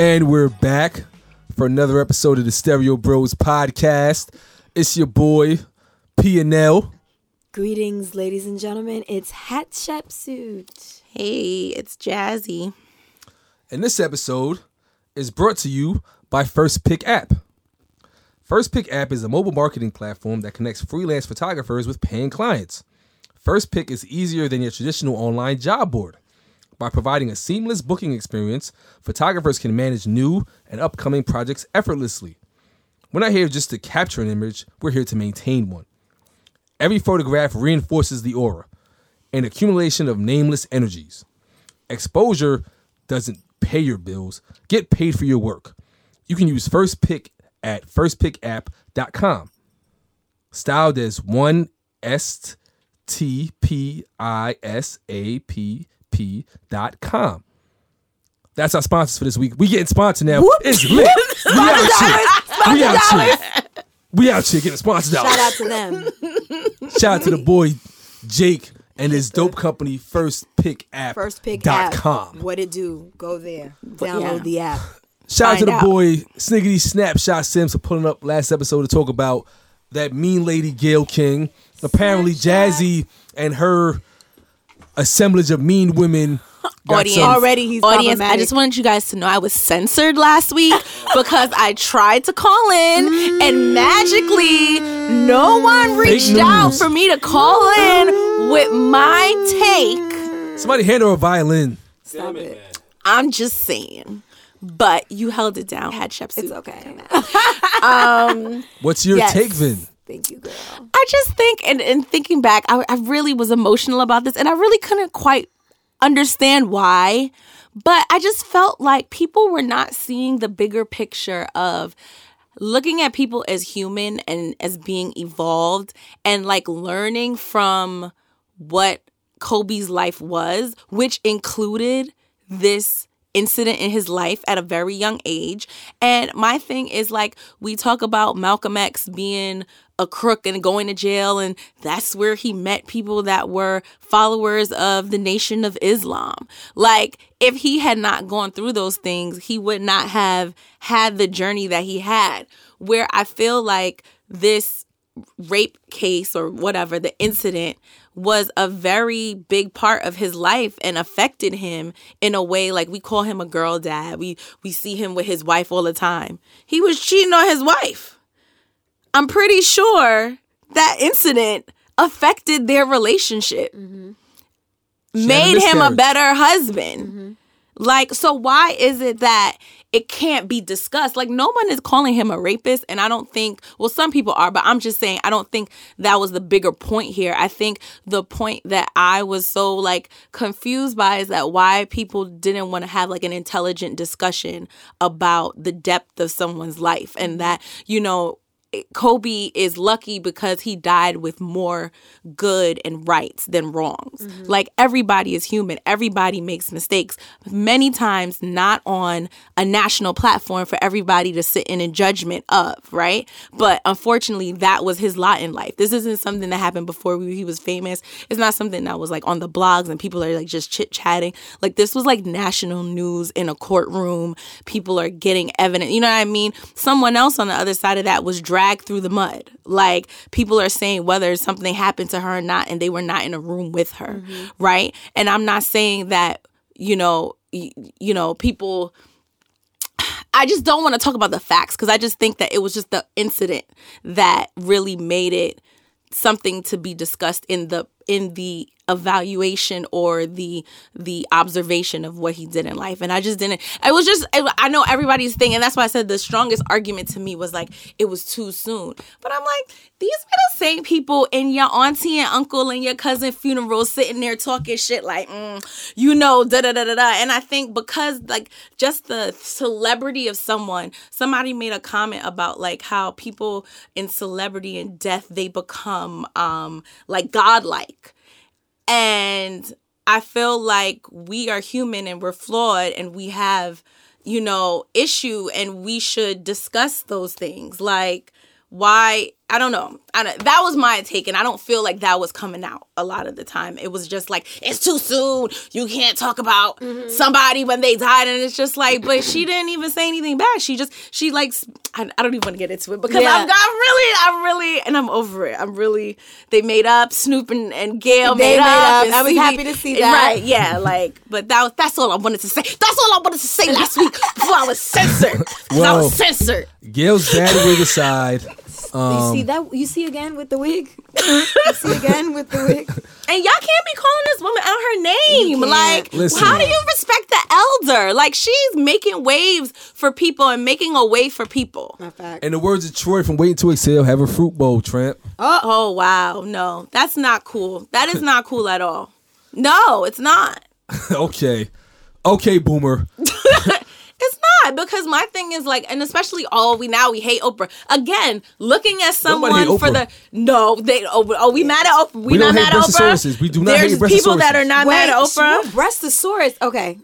And we're back for another episode of the Stereo Bros podcast. It's your boy P and L. Greetings, ladies and gentlemen. It's Hatshepsut. Hey, it's Jazzy. And this episode is brought to you by First Pick app. First Pick app is a mobile marketing platform that connects freelance photographers with paying clients. First Pick is easier than your traditional online job board. By providing a seamless booking experience, photographers can manage new and upcoming projects effortlessly. We're not here just to capture an image, we're here to maintain one. Every photograph reinforces the aura, an accumulation of nameless energies. Exposure doesn't pay your bills, get paid for your work. You can use First Pick at firstpickapp.com. Styled as one S T P I S A P P.com. That's our sponsors for this week. We getting sponsored now. Whoop, it's lit. We out here. We out here. We out here getting sponsored out. Shout out to them. Shout out to the boy Jake and his dope company First Pick App. First pick dot app. com. What it do? Go there. Download yeah. the app. Shout out to the out. boy Sniggity Snapshot Sims for pulling up last episode to talk about that mean lady Gayle King. Apparently Jazzy and her assemblage of mean women Audience. Already he's Audience, I just wanted you guys to know I was censored last week because I tried to call in and mm. magically no one reached out for me to call in with my take. Somebody hand her a violin. Stop it. I'm just saying. But you held it down. Hatshepsut. okay. Um, What's your Yes. take, Vin? Thank you, girl. I just think, and, and thinking back, I, I really was emotional about this, and I really couldn't quite understand why. But I just felt like people were not seeing the bigger picture of looking at people as human and as being evolved and like learning from what Kobe's life was, which included this incident in his life at a very young age. And my thing is like we talk about Malcolm X being a crook and going to jail and that's where he met people that were followers of the Nation of Islam. Like if he had not gone through those things, he would not have had the journey that he had. Where I feel like this rape case or whatever the incident was a very big part of his life and affected him in a way like we call him a girl dad. We we see him with his wife all the time. He was cheating on his wife. I'm pretty sure that incident affected their relationship. Mm-hmm. Made him a better husband. Mm-hmm. Like, so why is it that it can't be discussed? Like, no one is calling him a rapist. And I don't think, well, some people are, but I'm just saying, I don't think that was the bigger point here. I think the point that I was so like confused by is that why people didn't want to have like an intelligent discussion about the depth of someone's life and that, you know, Kobe is lucky because he died with more good and rights than wrongs. Mm-hmm. Like everybody is human, everybody makes mistakes. Many times, not on a national platform for everybody to sit in a judgment of, right? But unfortunately, that was his lot in life. This isn't something that happened before he was famous. It's not something that was like on the blogs and people are like just chit chatting. Like this was like national news in a courtroom. People are getting evidence. You know what I mean? Someone else on the other side of that was dragged through the mud. Like people are saying whether something happened to her or not, and they were not in a room with her, mm-hmm. right? And I'm not saying that you know, y- you know, people. I just don't want to talk about the facts because I just think that it was just the incident that really made it something to be discussed in the in the evaluation or the the observation of what he did in life. And i just didn't it was just I- know everybody's thing and that's why i said the strongest argument to me was like it was too soon. But i'm like these are the same people in your auntie and uncle and your cousin funerals sitting there talking shit like mm, you know da da da da da. And i think because like just the celebrity of someone somebody made a comment about like how people in celebrity and death they become um like godlike and I feel like we are human and we're flawed and we have, you know, issue and we should discuss those things. Like why I don't know. I don't, that was my take, and I don't feel like that was coming out a lot of the time. It was just like it's too soon. You can't talk about mm-hmm. somebody when they died, and it's just like, but she didn't even say anything bad. She just she likes. I, I don't even want to get into it because Yeah. I'm, I'm really, I'm really, and I'm over it. I'm really. They made up. Snoop and, and Gayle They made, made up. up. I was happy to see that. Right? Yeah. Like, but that was that's all I wanted to say. That's all I wanted to say last week before I was censored. 'Cause I Whoa. was censored. Gayle's bad wig aside. You see um, that? You see again with the wig? you see again with the wig? And y'all can't be calling this woman out her name. Like, Listen. how do you respect the elder? Like, she's making waves for people and making a way for people. My fact. In the words of Troy from Waiting to Exhale, have a fruit bowl, tramp. Oh. oh, wow. No, that's not cool. That is not cool at all. No, it's not. okay. Okay, boomer. It's not because my thing is like, and especially all we now we hate Oprah again. Looking at someone for the no, they oh, oh we mad at Oprah. We, We not mad at Oprah. breastosauruses. We do not There's hate people that are breastosauruses. not mad at Oprah. Wait, Breastosaurus. Okay.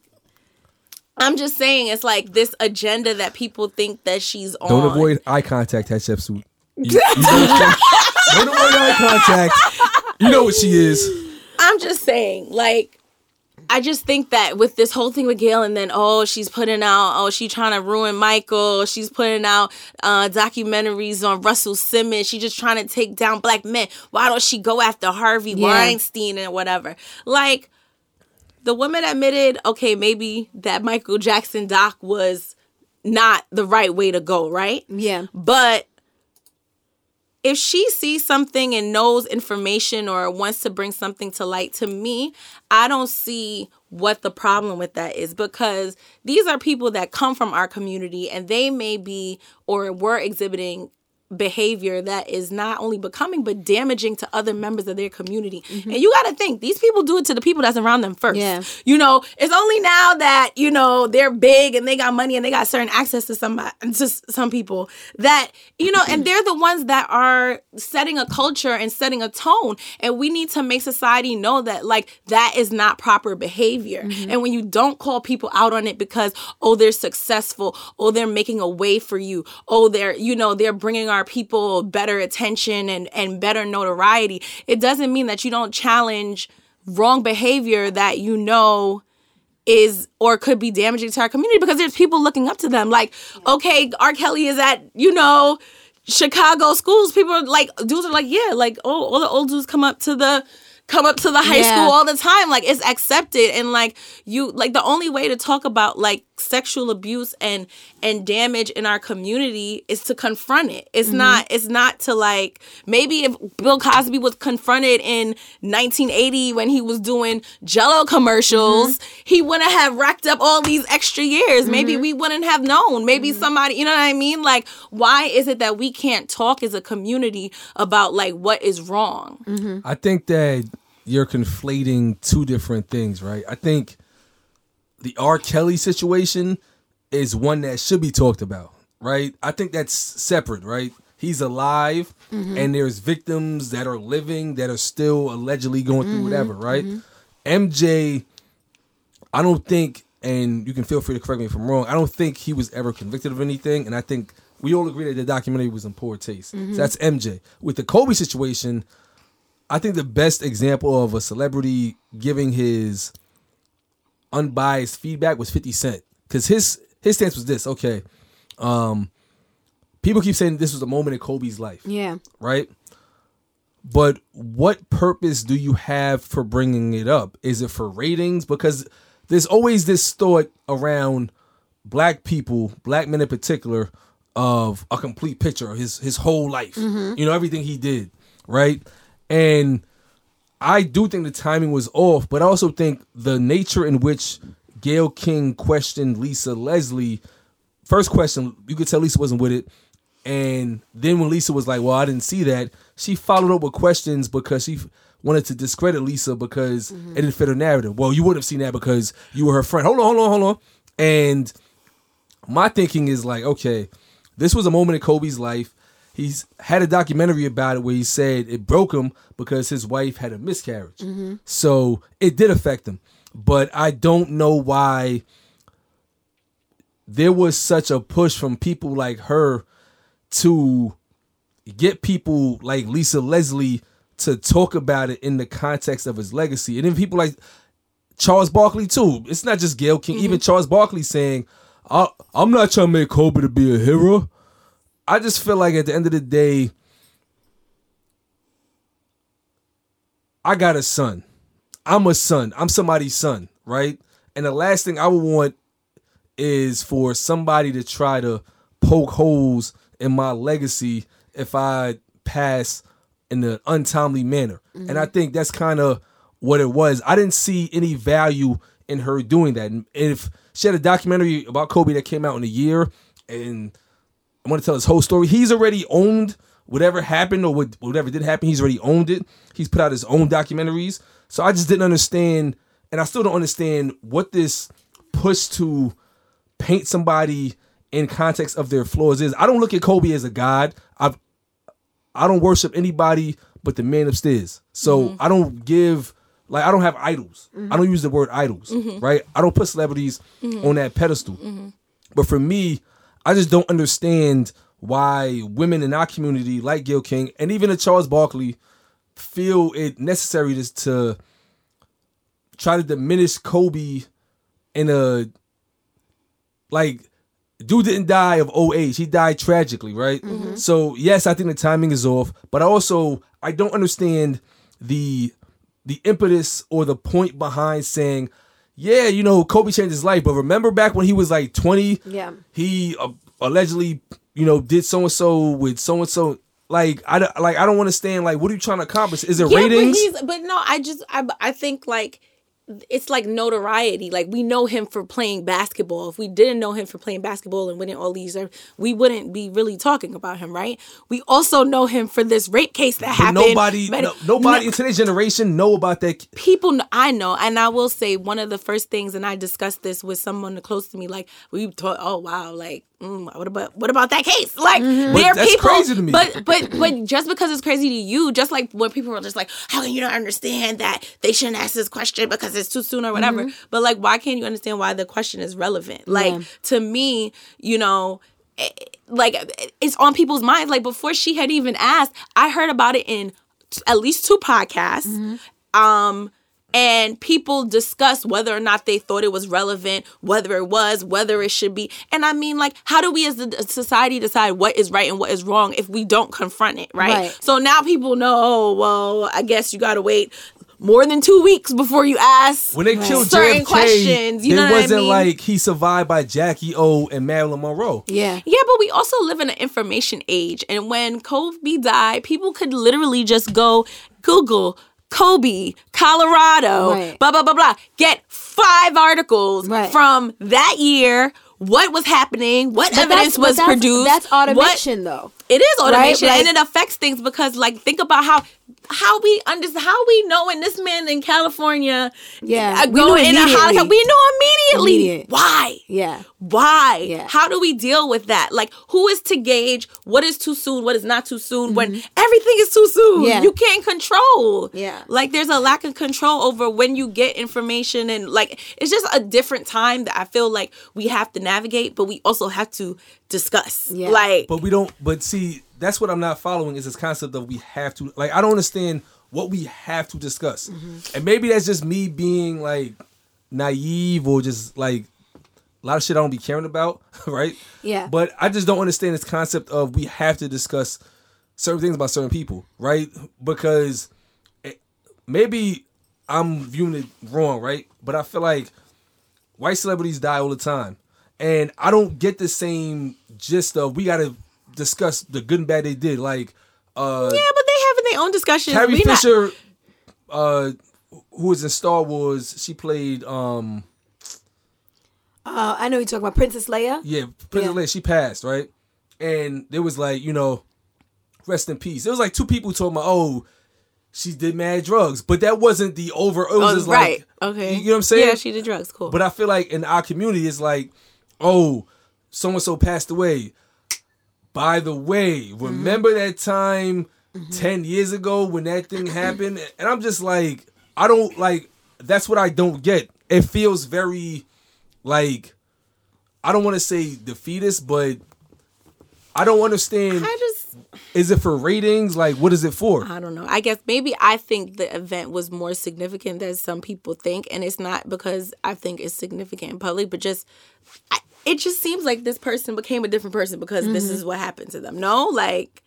I'm just saying it's like this agenda that people think that she's on. Don't avoid eye contact, Hatshepsut. You- you know- don't avoid eye contact. You know what she is. I'm just saying, like, I just think that with this whole thing with Gayle, and then oh, she's putting out, oh, she's trying to ruin Michael. She's putting out uh, documentaries on Russell Simmons. She's just trying to take down black men. Why don't she go after Harvey Yeah. Weinstein and whatever? Like, the woman admitted, okay, maybe that Michael Jackson doc was not the right way to go, right? Yeah. But if she sees something and knows information or wants to bring something to light to me, I don't see what the problem with that is because these are people that come from our community and they may be or were exhibiting behavior that is not only becoming but damaging to other members of their community. Mm-hmm. And you got to think these people do it to the people that's around them first. Yeah. You know, it's only now that, you know, they're big and they got money and they got certain access to somebody to some people that, you know, and they're the ones that are setting a culture and setting a tone. And we need to make society know that like that is not proper behavior. Mm-hmm. And when you don't call people out on it because oh they're successful, oh they're making a way for you, oh they're, you know, they're bringing our people better attention and and better notoriety, it doesn't mean that you don't challenge wrong behavior that you know is or could be damaging to our community because there's people looking up to them. Like, okay, R. Kelly is at, you know, Chicago schools. People are like, dudes are like, yeah, like, oh, all the old dudes come up to the come up to the high Yeah. school all the time. Like it's accepted and like you like the only way to talk about like sexual abuse and and damage in our community is to confront it. It's mm-hmm. not it's not to like maybe if Bill Cosby was confronted in 1980 when he was doing Jello commercials, mm-hmm. he wouldn't have racked up all these extra years. Maybe mm-hmm. we wouldn't have known. Maybe somebody, you know what I mean? Like why is it that we can't talk as a community about like what is wrong? I think that you're conflating two different things, right? I think the R. Kelly situation is one that should be talked about, right? I think that's separate, right? He's alive, mm-hmm. and there's victims that are living that are still allegedly going through mm-hmm. whatever, right? Mm-hmm. MJ, I don't think, and you can feel free to correct me if I'm wrong. I don't think he was ever convicted of anything, and I think we all agree that the documentary was in poor taste. So that's MJ. With the Kobe situation, I think the best example of a celebrity giving his unbiased feedback was 50 Cent. Cause his his stance was this, okay. Um people keep saying this was a moment in Kobe's life, Yeah. right? But what purpose do you have for bringing it up? Is it for ratings? Because there's always this thought around black people, black men in particular, of a complete picture of his his whole life. You know, everything he did, right? And I do think the timing was off, but I also think the nature in which Gayle King questioned Lisa Leslie. First question, you could tell Lisa wasn't with it. And then when Lisa was like, "Well, I didn't see that," she followed up with questions because she wanted to discredit Lisa because it didn't fit her narrative. Well, you wouldn't have seen that because you were her friend. Hold on, hold on, hold on. And my thinking is like, okay, this was a moment in Kobe's life. He's had a documentary about it where he said it broke him because his wife had a miscarriage. Mm-hmm. So it did affect him. But I don't know why there was such a push from people like her to get people like Lisa Leslie to talk about it in the context of his legacy. And then people like Charles Barkley too. It's not just Gayle King. Even mm-hmm. Charles Barkley saying, I, "I'm not trying to make Kobe to be a hero." I just feel like at the end of the day, I got a son. I'm a son. I'm somebody's son, right? And the last thing I would want is for somebody to try to poke holes in my legacy if I pass in an untimely manner. And I mm-hmm. think that's kind of what it was. I didn't see any value in her doing that. And if she had a documentary about Kobe that came out in a year and I want to tell his whole story, he's already owned whatever happened or what- whatever did happen. He's already owned it. He's put out his own documentaries. So I just didn't understand, and I still don't understand what this push to paint somebody in context of their flaws is. I don't look at Kobe as a god. I've I don't worship anybody but the man upstairs. So mm-hmm. I don't give like I don't have idols. Mm-hmm. I don't use the word idols, mm-hmm. right? I don't put celebrities on that pedestal. But for me, I just don't understand why women in our community, like Gayle King and even a Charles Barkley, feel it necessary to, to try to diminish Kobe in a like dude didn't die of old age. He died tragically, right? Mm-hmm. Mm-hmm. So yes, I think the timing is off, but also I don't understand the the impetus or the point behind saying, yeah, you know, Kobe changed his life, but remember back when he was like 20, Yeah. he uh, allegedly, you know, did so and so with so and so. Like I don't- like I don't understand. Like, what are you trying to accomplish? Is it Yeah, ratings? but but no, I just I I think like it's like notoriety. Like we know him for playing basketball. If we didn't know him for playing basketball and winning all these, uh, we wouldn't be really talking about him, right? We also know him for this rape case that But happened. nobody, But- no- nobody No- in today's generation know about that. people I know, and I will say one of the first things, and I discussed this with someone close to me. Like we thought, oh wow, like mm, what about what about that case? Like there are that's people, crazy to me. but but but just because it's crazy to you, just like when people are just like, how can you not understand that they shouldn't ask this question because it's too soon or whatever? But like, why can't you understand why the question is relevant? Like Yeah. to me, you know. eh, Like it's on people's minds. Like before she had even asked, I heard about it in t- at least two podcasts um and people discuss whether or not they thought it was relevant whether it was whether it should be and i mean like how do we as a society decide what is right and what is wrong if we don't confront it right, Right. so now people know oh well i guess you gotta wait more than two weeks before you ask When they killed certain JFK, questions you know what I wasn't mean? like he survived by Jackie O and Marilyn Monroe. Yeah. Yeah, but we also live in an information age. And when Kobe died, people could literally just go Google Kobe, Colorado, Right. blah, blah, blah, blah. Get five articles Right. from that year, what was happening, what But evidence that's- was but that's, produced. That's what- automation, though. It is automation Right? and it affects things because like think about how how we understand how we knowing this man in California Yeah, uh, we going in a. Hollywood. We know immediately. Immediate. Why? Yeah. Why? Yeah. How do we deal with that? Like, who is to gauge what is too soon, what is not too soon, when Mm-hmm. everything is too soon? Yeah. You can't control. Yeah. Like, there's a lack of control over when you get information, and like, it's just a different time that I feel like we have to navigate, but we also have to discuss. Yeah. Like, But we don't. But see, that's what I'm not following is this concept of we have to. Like, I don't understand what we have to discuss, Mm-hmm. and maybe that's just me being like naive or just like a lot of shit I don't be caring about, right? Yeah. But I just don't understand this concept of we have to discuss certain things about certain people, right? Because it, maybe I'm viewing it wrong, right? But I feel like white celebrities die all the time. And I don't get the same gist of we gotta discuss the good and bad they did. Like uh yeah, but they having their own discussion. Carrie We not- Fisher uh who was in Star Wars. She played um Uh, I know you're talking about Princess Leia. yeah Princess Yeah. Leia. She passed right, and there was like you know, rest in peace. It was like two people told about oh. She did mad drugs, but that wasn't the over. It was Oh, just right. like, okay. you know what I'm saying? Yeah, she did drugs. Cool. But I feel like in our community, it's like, oh, so and so passed away. By the way, remember mm-hmm. that time mm-hmm. 10 years ago when that thing happened? And I'm just like, I don't like, that's what I don't get. It feels very like, I don't want to say defeatist, but I don't understand. I just Is it for ratings? Like, what is it for? I don't know. I guess maybe I think the event was more significant than some people think, and it's not because I think it's significant in public, but just I, it just seems like this person became a different person because this Mm-hmm. is what happened to them. No, like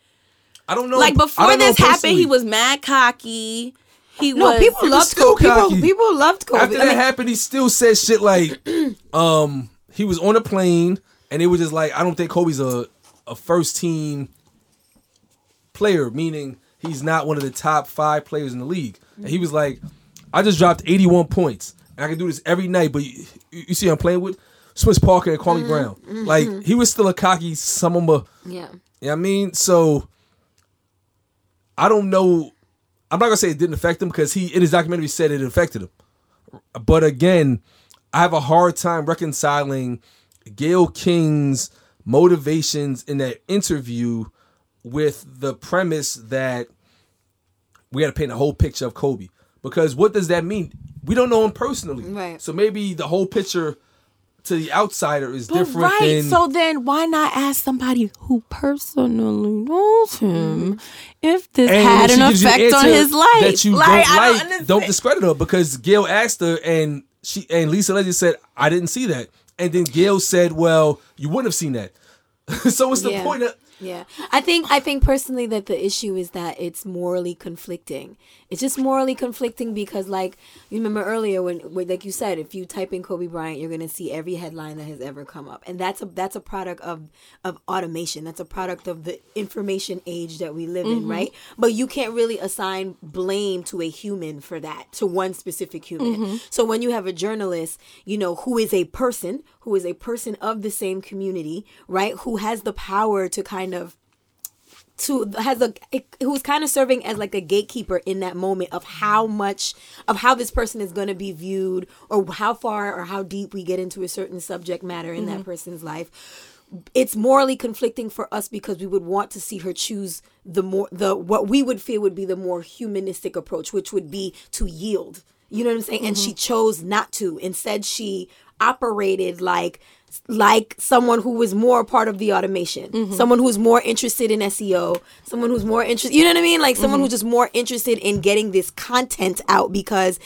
I don't know. like before this happened, he was mad cocky. He No, was people was loved still Kobe. People, cocky. people loved Kobe. After I that mean, happened, he still said shit like, um, he was on a plane and it was just like, I don't think Kobe's a, a first team player, meaning he's not one of the top five players in the league. And he was like, I just dropped 81 points and I can do this every night, but you, you see, I'm playing with Smush Parker and Kwame mm-hmm. Brown. Like, he was still a cocky some of my. yeah. You know I mean? So I don't know. I'm not gonna say it didn't affect him because he in his documentary said it affected him. But again, I have a hard time reconciling Gayle King's motivations in that interview with the premise that we got to paint a whole picture of Kobe. Because what does that mean? We don't know him personally. Right. So maybe the whole picture to the outsider is But different right. than So then why not ask somebody who personally knows him mm-hmm. if this had an she gives you effect on his life? That you like, don't I like, don't, don't, discredit her because Gayle asked her and she and Lisa Leslie said, I didn't see that. And then Gayle said, Well, you wouldn't have seen that. so what's the Yeah. point of Yeah, I think I think personally that the issue is that it's morally conflicting. It's just morally conflicting because, like you remember earlier when, when, like you said, if you type in Kobe Bryant, you're gonna see every headline that has ever come up, and that's a that's a product of of automation. That's a product of the information age that we live in, mm-hmm. right? But you can't really assign blame to a human for that, to one specific human. Mm-hmm. So when you have a journalist, you know, who is a person, who is a person of the same community, right, who has the power to kind of to has a who's kind of serving as like a gatekeeper in that moment of how much of how this person is going to be viewed or how far or how deep we get into a certain subject matter in that mm-hmm. person's life. It's morally conflicting for us because we would want to see her choose the more the what we would feel would be the more humanistic approach which would be to yield you know what i'm saying? And she mm-hmm. chose not to. Instead she operated like like someone who was more a part of the automation. Mm-hmm. Someone who's more interested in seo someone who's more interested you know what i mean? Like someone who's mm-hmm. just more interested in getting this content out because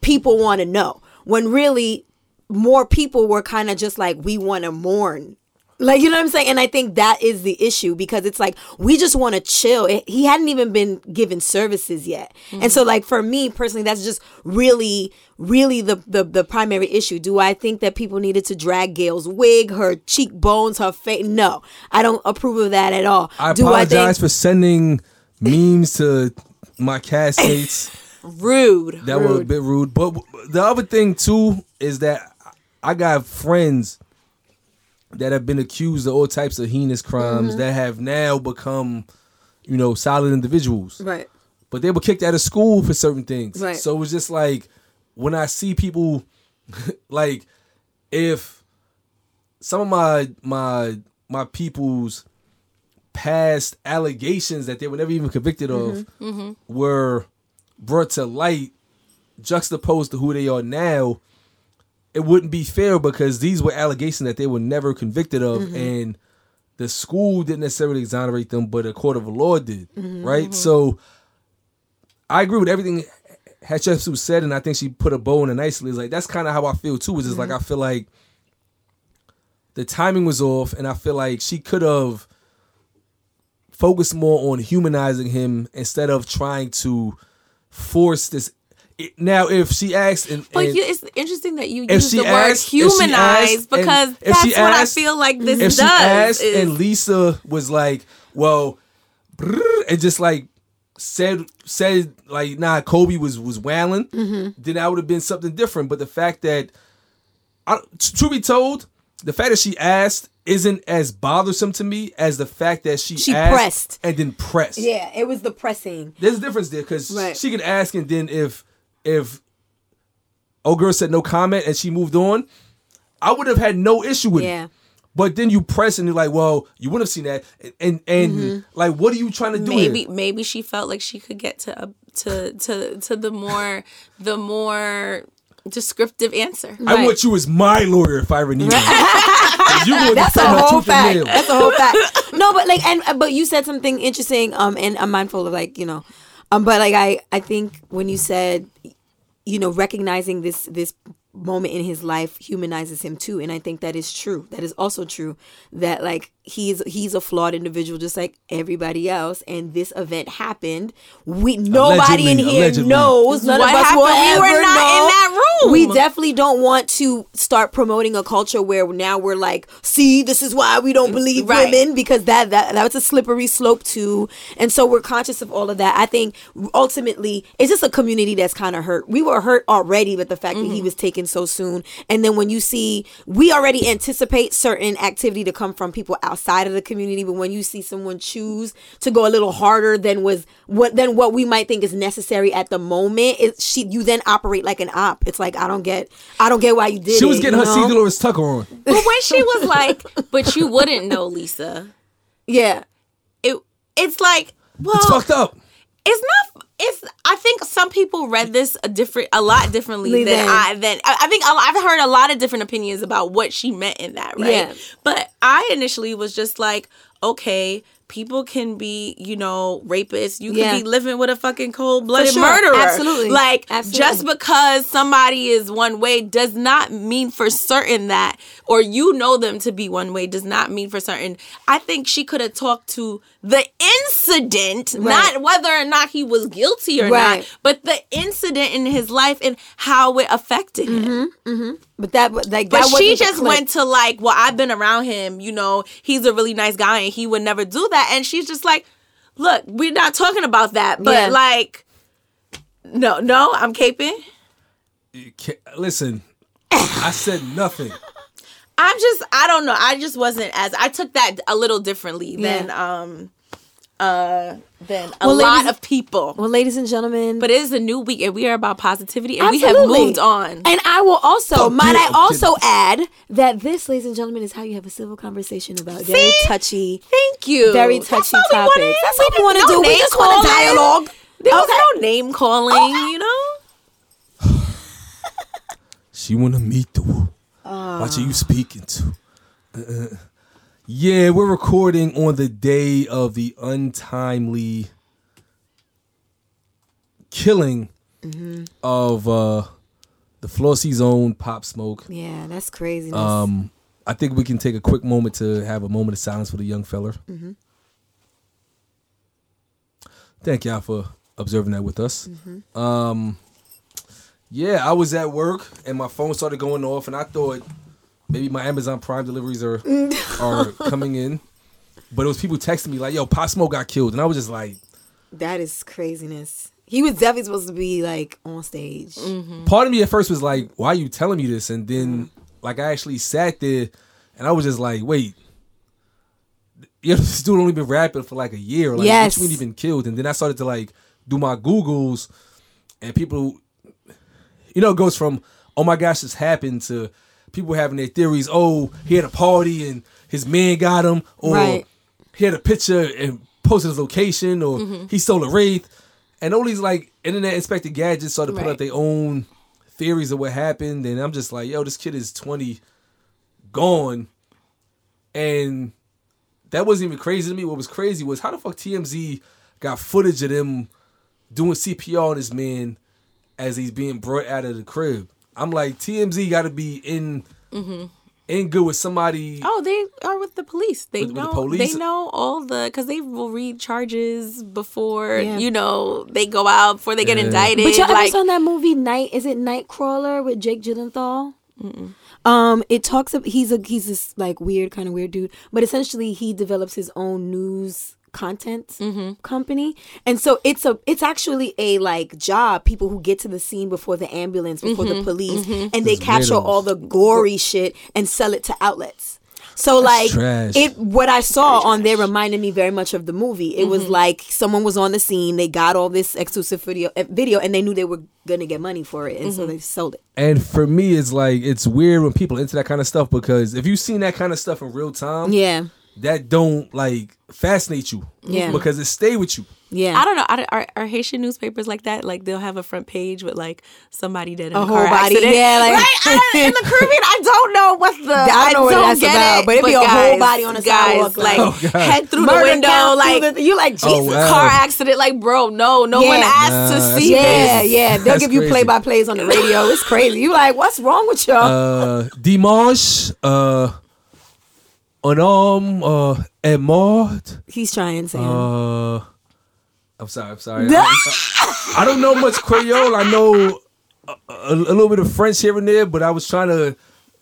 people want to know. When really more people were kind of just like we want to mourn like you know what I'm saying, and I think that is the issue because it's like we just want to chill. It- he hadn't even been given services yet, and so like for me personally, that's just really, really the, the the primary issue. Do I think that people needed to drag Gayle's wig, her cheekbones, her face? No, I don't approve of that at all. I Do apologize think for sending memes to my castmates. Rude. that were a bit rude. But the other thing too is that I got friends that have been accused of all types of heinous crimes Mm-hmm. that have now become, you know, solid individuals. right? But they were kicked out of school for certain things. Right. So it was just like when I see people like if some of my my my people's past allegations that they were never even convicted of were brought to light juxtaposed to who they are now it wouldn't be fair because these were allegations that they were never convicted of mm-hmm. and the school didn't necessarily exonerate them but a court of law did mm-hmm. right? Mm-hmm. So i agree with everything Hatshepsut said and i think she put a bow in it nicely. It's like that's kind of how i feel too is just like i feel like the timing was off and i feel like she could have focused more on humanizing him instead of trying to force this now if she asks and, But and- you, it's interesting that you use she the word asked- if humanize asked and- because that's what asked- I feel like this if does. she asked is- and Lisa was like, well, brrr, and just like said said like nah Kobe was was wailing, Mm-hmm. then that would have been something different. But the fact that, I, t- truth be told, the fact that she asked isn't as bothersome to me as the fact that she She asked pressed. and then pressed. Yeah, it was the pressing. There's a difference there because Right. she can ask and then if if old girl said no comment and she moved on, I would have had no issue with Yeah. it. But then you press and you're like, well, you wouldn't have seen that, and and, Mm-hmm. like, what are you trying to do? maybe here? maybe she felt like she could get to a, to to to the more the more descriptive answer. I Right. want you as my lawyer if I ever need you. you going to That's a whole fact. That's a whole fact. No, but like, and uh, but you said something interesting. Um, and I'm mindful of like you know, um, but like I I think when you said, you know, recognizing this this moment in his life humanizes him too, and I think that is true. That is also true. That like he's he's a flawed individual just like everybody else, and this event happened. We nobody in here allegedly. knows. None What of us happened? will We were ever not know. in that room. We definitely don't want to start promoting a culture where now we're like, see, this is why we don't mm, believe Right. women because that that that's a slippery slope too. And so we're conscious of all of that. I think ultimately it's just a community that's kind of hurt. We were hurt already with the fact that he mm-hmm. was taken so soon. And then when you see, we already anticipate certain activity to come from people outside of the community, but when you see someone choose to go a little harder than was what than what we might think is necessary at the moment, it she you then operate like an op. It's like I don't get, I don't get why you did She it. was getting you her know? C. Dolores Tucker on. But when she was like, "But you wouldn't know, Lisa," Yeah. it it's like, well, It's fucked up. it's not it's i think some people read this a different a lot differently than Than- i than i I think i've heard a lot of different opinions about what she meant in that right Yeah. but i initially was just like okay people can be you know rapists you can Yeah. be living with a fucking cold-blooded sure. murderer Absolutely. like Absolutely. just because somebody is one way does not mean for certain that or you know them to be one way does not mean for certain i think she could have talked to the incident Right. not whether or not he was guilty or Right. not, but the incident in his life and how it affected him. Mm-hmm. Mm-hmm. But that like But that she just went to like, well, I've been around him, you know, he's a really nice guy and he would never do that. And she's just like, look, we're not talking about that, but Yeah. like, no, no, I'm caping. You can't- Listen, I said nothing. I'm just, I don't know. I just wasn't as I took that a little differently Yeah. than um uh than a Well, lot ladies- of people. Well, ladies and gentlemen, But it is a new week and we are about positivity and we have moved on. And I will also, Fuck might you, I I'm also add that this, ladies and gentlemen, is how you have a civil conversation about very touchy, Thank you. very That's touchy all we topics. wanted. That's We what we want to no do. We name just want a dialogue. There was Okay. no name calling, you know? She wanna meet the woo. Watch who you speaking to. Uh, yeah, we're recording on the day of the untimely killing of uh the Flossy own Pop Smoke. Yeah, that's crazy. Um, I think we can take a quick moment to have a moment of silence for the young feller. Thank y'all for observing that with us. Um, yeah, I was at work and my phone started going off, and I thought maybe my Amazon Prime deliveries are are coming in, but it was people texting me like, "Yo, Pop Smoke got killed," and I was just like, that is craziness. He was definitely supposed to be like on stage. Mm. part of me at first was like, "Why are you telling me this?" And then, like, I actually sat there, and I was just like, "Wait, you know, this dude only been rapping for like a year. Like, Yes. which mean he been killed?" And then I started to like do my googles, and people, you know, it goes from "Oh my gosh, this happened" to people having their theories. Oh, he had a party and his man got him, or Right. he had a picture and posted his location, or mm-hmm. he stole a wraith. And all these like internet inspected gadgets started putting Right. out their own theories of what happened, and I'm just like, yo, this kid is 20, gone, and that wasn't even crazy to me. What was crazy was how the fuck TMZ got footage of them doing CPR on this man as he's being brought out of the crib. I'm like, TMZ got to be in in good with somebody. Oh, they are with the police. They With- with the know. police? They know all the because they will read charges before Yeah. you know they go out before they get indicted. But y'all ever like saw that movie Night? Is it Nightcrawler with Jake Gyllenhaal? Um, it talks. Of, he's a he's this like weird kind of weird dude, but essentially he develops his own news content Mm-hmm. company, and so it's a it's actually a like job. People who get to the scene before the ambulance, before Mm-hmm. the police, and they Just capture weirdos. all the gory shit and sell it to outlets. So like trash. it, what I saw on there reminded me very much of the movie. It Mm-hmm. was like someone was on the scene, they got all this exclusive video, uh, video, and they knew they were gonna get money for it, and so Mm-hmm. they sold it. And for me, it's like it's weird when people into that kind of stuff because if you've seen that kind of stuff in real time, Yeah, that don't like fascinate you. Yeah. Because it stay with you. yeah. I don't know. Are, are, are Haitian newspapers like that? Like they'll have a front page with like somebody dead in A a, whole car body, accident. yeah, like- right? I, in the Caribbean, I don't know what's the. I don't know what that's get about, it, but it'd be a whole body on the guys, sidewalk, like like- Oh, head through Murder the window, like through the- you like Jesus. Oh, wow. car accident. Like, bro, no, no Yeah. one asked Nah, to see Yeah, this. yeah. They'll That's give you play by plays on the radio. It's crazy. You like, what's wrong with y'all? Uh Dimanche, uh un homme uh, est mort. He's trying to. Uh I'm sorry, I'm sorry. I, don't know much Creole. I know a, a, a little bit of French here and there, but I was trying to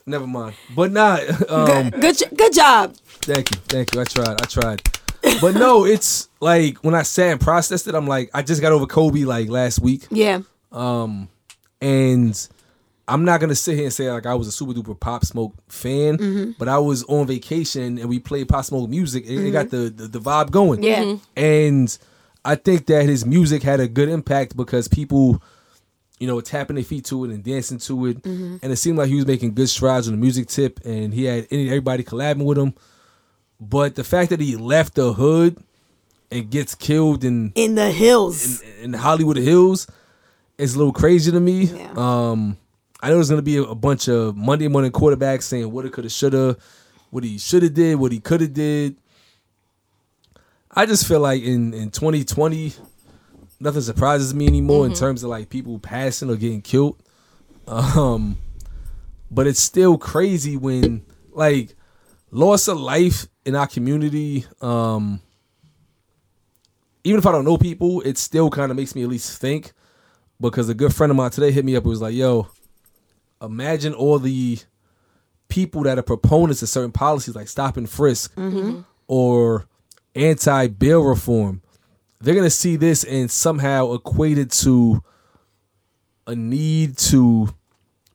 never mind. But not um good, jo- good job. Thank you, thank you. I tried, I tried. But no, it's like when I sat and processed it, I'm like, I just got over Kobe like last week, Yeah. Um, and I'm not gonna sit here and say like I was a super duper Pop Smoke fan, Mm-hmm. but I was on vacation and we played Pop Smoke music. It, it got the, the the vibe going. Yeah. Mhm. and I think that his music had a good impact because people. You know, tapping their feet to it and dancing to it, Mm-hmm. and it seemed like he was making good strides on the music tip, and he had any, everybody collabing with him. But the fact that he left the hood and gets killed in In the hills. in Hollywood Hills is a little crazy to me. Yeah. Um, I know there's gonna be a, bunch of Monday morning quarterbacks saying what it coulda, shoulda, what he shoulda did, what he coulda did. I just feel like in in 2020, nothing surprises me anymore in terms of like people passing or getting killed. Um, but it's still crazy when like loss of life in our community. Um, even if I don't know people, it still kind of makes me at least think. Because a good friend of mine today hit me up and was like, "Yo, imagine all the people that are proponents of certain policies like stop and frisk mm-hmm. or anti bail reform. They're gonna see this and somehow equate it to a need to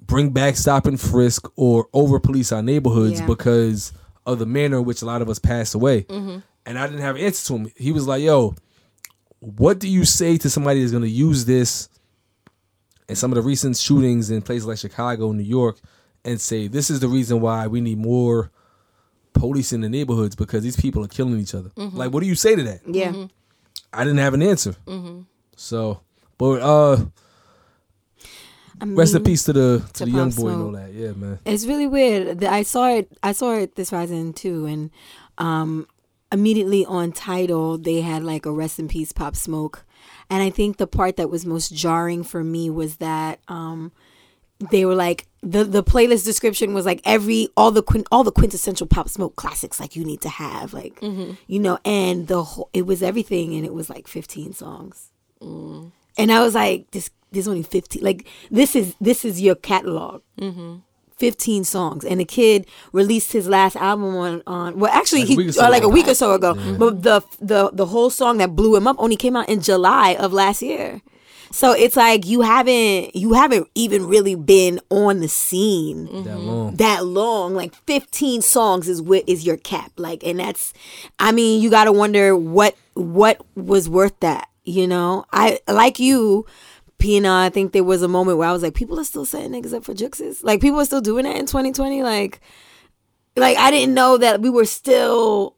bring back stop and frisk or over police our neighborhoods Yeah. because of the manner in which a lot of us passed away. Mm-hmm. And I didn't have an answer to him. He was like, "Yo, what do you say to somebody that's going to use this and some of the recent shootings in places like Chicago, New York, and say this is the reason why we need more police in the neighborhoods because these people are killing each other? Like, what do you say to that? Yeah. I didn't have an answer. So, but uh, I mean, rest in peace to the to, to the young Pop boy and all that. Yeah, man. It's really weird. The- I saw it. I saw it this rising too, and um, immediately on Tidal they had like a rest in peace Pop Smoke, and I think the part that was most jarring for me was that um, they were like the the playlist description was like every all the quin- all the quintessential Pop Smoke classics like you need to have like mm-hmm. you know, and the whole it was everything, and it was like fifteen songs. Mm. And I was like, this there's only 15 like this is this is your catalog mm-hmm. 15 songs and the kid released his last album on on well actually Like he uh, so like a week or so ago. But the the the whole song that blew him up only came out in July of last year. So it's like you haven't you haven't even really been on the scene That long. that long. Like 15 songs is what is your cap. Like and that's i mean you gotta wonder what what was worth that you know? I like you Pina, I think there was a moment where I was like, people are still setting niggas up for juxes. Like people are still doing that in 2020. Like, like I didn't know that we were still,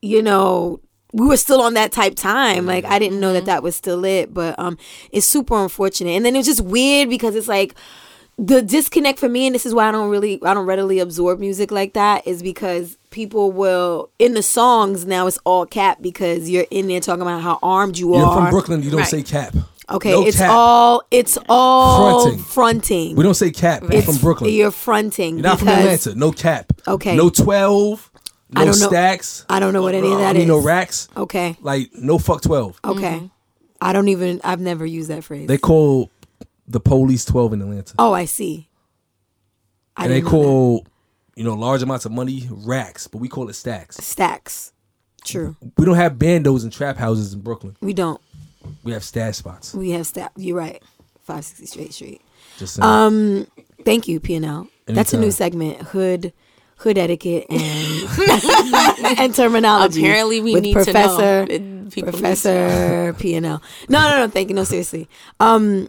you know, we were still on that type time. Like I didn't know that that was still it. But um, it's super unfortunate. And then it was just weird because it's like the disconnect for me, and this is why I don't really, I don't readily absorb music like that, is because people will in the songs now it's all cap because you're in there talking about how armed you You're are. from Brooklyn. You don't Right. say cap. Okay, No it's cap. all it's all Fronting. fronting. We don't say cap. You're It's- from Brooklyn. You're fronting. You're not from Atlanta. No cap. Okay. No twelve. No I don't know- stacks. I don't know what any of uh, I that mean, no racks. Okay, Like no fuck twelve. okay. Mm-hmm. I don't even. I've never used that phrase. They call the police twelve in Atlanta, oh, I see. I and they didn't call you know large amounts of money racks, but we call it stacks. stacks. True. We don't have bandos and trap houses in Brooklyn. We don't. We have stash spots. We have staff. You're right. 560 Straight Street. Just saying. Um, thank you, P and L. That's a new segment. Hood, hood etiquette and and terminology. Apparently, we with need Professor to know. People Professor P and L. No, no, no. Thank you. No, seriously. Um,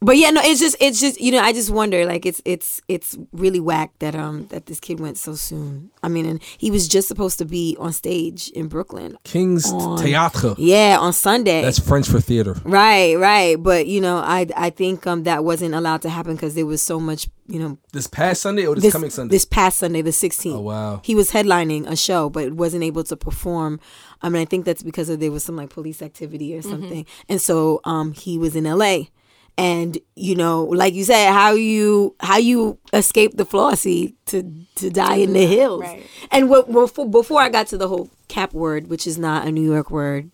but yeah, no. It's just, it's just, you know, I just wonder. Like, it's, it's, it's really whack that um that this kid went so soon. I mean, and he was just supposed to be on stage in Brooklyn. King's on- Théâtre. Yeah, on Sunday. That's French for theater. Right, right. But you know, I I think um that wasn't allowed to happen because there was so much, you know, This past Sunday or this, this coming Sunday? this past Sunday, the 16th. Oh, wow. He was headlining a show, but wasn't able to perform. I mean, I think that's because of there was some like police activity or something, and so um he was in L.A. And you know, like you said, how you how you escape the flossy to to die in the hills. Right. And what before, before I got to the whole cap word, which is not a New York word,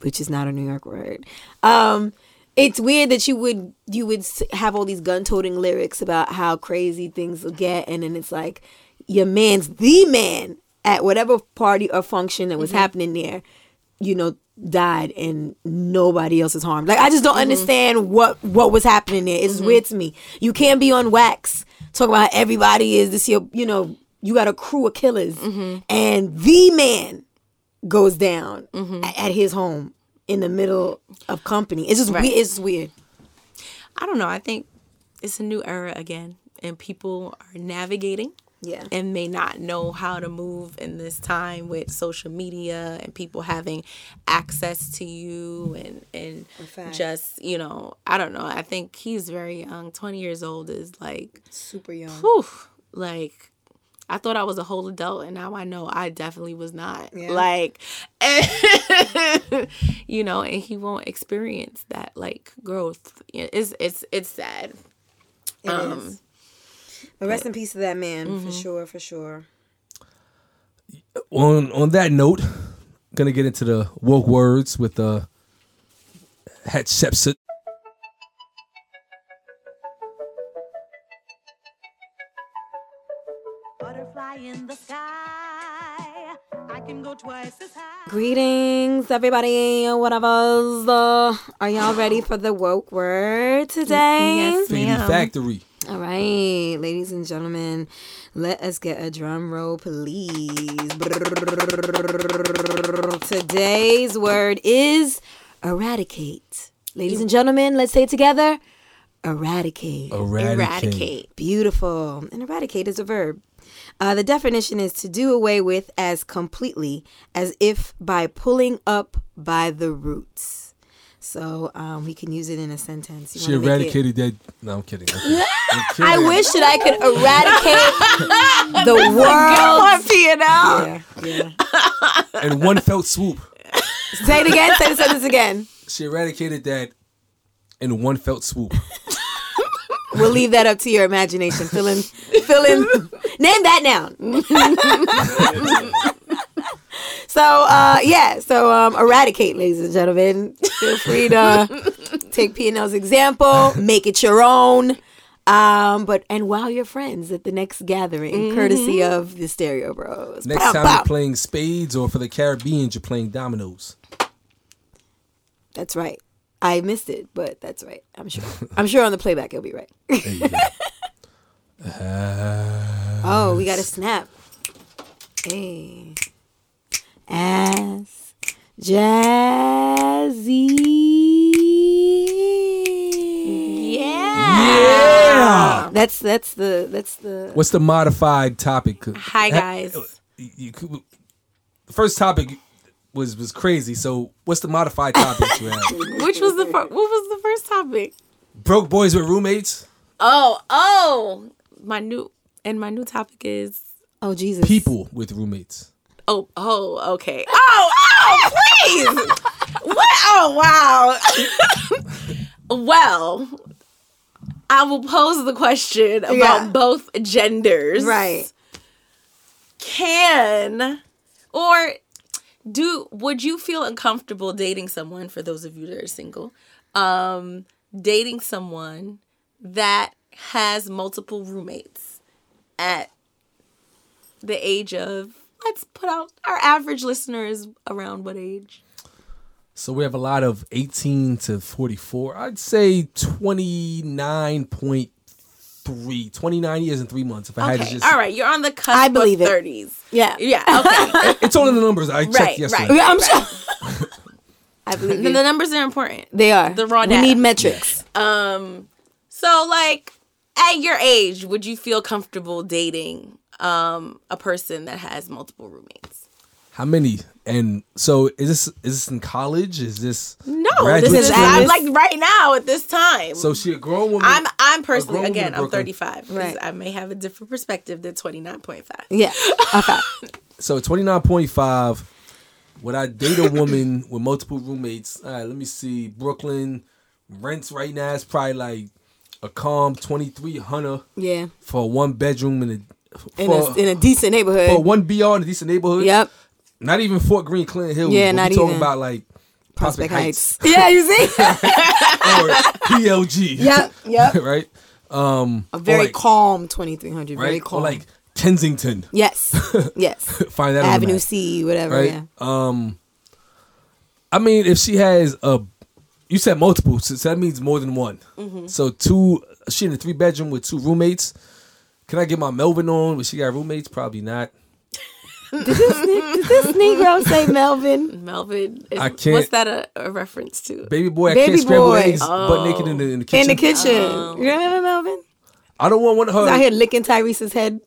which is not a New York word. Um, it's weird that you would you would have all these gun-toting lyrics about how crazy things will get, and then it's like your man's the man at whatever party or function that was happening there, you know, died and nobody else is harmed. Like I just don't mm-hmm. understand what what was happening there. It's mm-hmm. weird to me. You can't be on wax talking about everybody is this your you know you got a crew of killers mm-hmm. and the man goes down a- at his home in the middle of company. It's just Right. weird. It's weird. I don't know. I think it's a new era again, and people are navigating Yeah. and may not know how to move in this time with social media and people having access to you and and just you know I don't know. I think he's very young. Twenty years old is like, Super young. whew, like. I thought I was a whole adult, and now I know I definitely was not. Yeah. Like, you know, and he won't experience that like growth. It's it's it's sad. It Um, is. But rest in peace to that man, for sure, for sure. on on that note, gonna get into the woke words with uh Hatshepsut. The sky. I can go twice as high. Greetings, everybody. Whatever's the. Are y'all ready for the woke word today? Yes, Fady ma'am. Factory. All right, ladies and gentlemen, let us get a drum roll, please. Today's word is eradicate. Ladies and gentlemen, let's say it together. Eradicate. Eradicate. Eradicate. Beautiful. And eradicate is a verb. Uh, the definition is to do away with as completely as if by pulling up by the roots. So um, we can use it in a sentence. You She wanna make it- eradicated that. No, I'm kidding. I'm kidding. I wish that I could eradicate the world. Yeah, yeah. In one felt swoop, Say it again. Say the sentence again. she eradicated that in one felt swoop. We'll leave that up to your imagination. Fill in, fill in. Name that noun. So uh, yeah. So um, eradicate, ladies and gentlemen. Feel free to take P and L's example, make it your own. Um, but and wow your friends at the next gathering, courtesy of the Stereo Bros. Next Pow, time pow. you're playing spades, or for the Caribbeans, you're playing dominoes. That's right. I missed it, but that's right. I'm sure. I'm sure on the playback it'll be right. There you go. Oh, we got a snap. Hey. Ass Jazzy. yeah. That's that's the that's the What's the modified topic? Hi guys. You- you the first topic was was crazy. So what's the modified topic you have? Which was the fir- what was the first topic? Broke boys with roommates. Oh, oh. My new and my new topic is Oh Jesus. People with roommates. Oh oh okay. Oh oh please. what? Oh wow. well, I will pose the question about Yeah. both genders. Right. Can or do would you feel uncomfortable dating someone for those of you that are single? Um dating someone that has multiple roommates at the age of let's put out our average listener is around what age? So we have a lot of 18 to 44. I'd say 29.3, 29 years and three months. If I had to just, all right, you're on the cusp I believe of it. thirties. Yeah. Yeah, okay. it's only the numbers. I checked Right, yesterday. right. Yeah, I'm sure. I believe And the numbers are important. They are. the raw We data. need metrics. Um, so like at your age, would you feel comfortable dating um a person that has multiple roommates? How many? And so is this is this in college? Is this No, this is school? I'm like right now at this time. So she a grown woman. I'm I'm personally again I'm 35. Right. I may have a different perspective than 29.5. Yeah. Okay. so 29.5 would i date a woman with multiple roommates all right let me see brooklyn rents right now is probably like a calm 2300 Yeah. for a one bedroom in a In for, a in a decent neighborhood. for one BR in a decent neighborhood Yep. not even fort greene clinton hill Yeah, not we talking about like prospect, Prospect heights, Heights. yeah, you see? or plg yep. Yep. right um A very like, calm 2300. Very right or calm. like kensington yes. Yes. find that Avenue. C, whatever. right? Yeah. Um, I mean, if she has a, you said multiple, so that means more than one. Mm-hmm. So two, she in a three bedroom with two roommates. Can I get my Melvin on? But she got roommates? Probably not. Did this Negro say Melvin? Melvin, is, I can't- what's that a, a reference to? Baby boy, I Baby can't scramble boy. eggs butt oh. naked in the, in the kitchen. In the kitchen. Oh. You remember Melvin? I don't want one of her. Out here licking Tyrese's head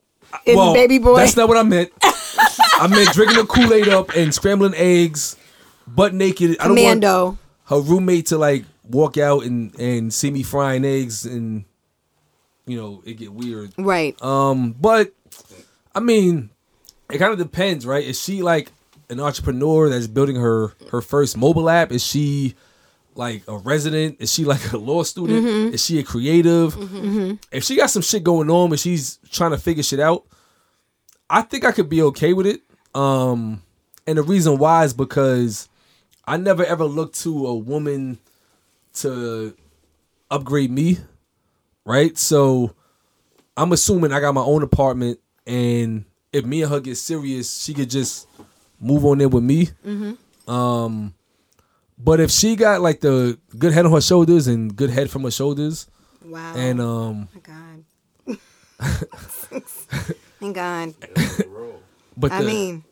in well, Baby Boy. That's not what I meant. I meant drinking the Kool Aid up and scrambling eggs, butt naked. I don't want her roommate to like walk out and and see me frying eggs and you know it get weird. Right. Um, but I mean, it kind of depends, right? Is she like an entrepreneur that's building her her first mobile app? Is she like a resident? Is she like a law student? Mm-hmm. Is she a creative? If she got some shit going on and she's trying to figure shit out, I think I could be okay with it. Um, and the reason why is because I never ever looked to a woman to upgrade me, right? So I'm assuming I got my own apartment, and if me and her get serious, she could just move on in with me. Um, but if she got like the good head on her shoulders and good head from her shoulders, Wow. and um, Oh my God. Thank God. but I the, mean,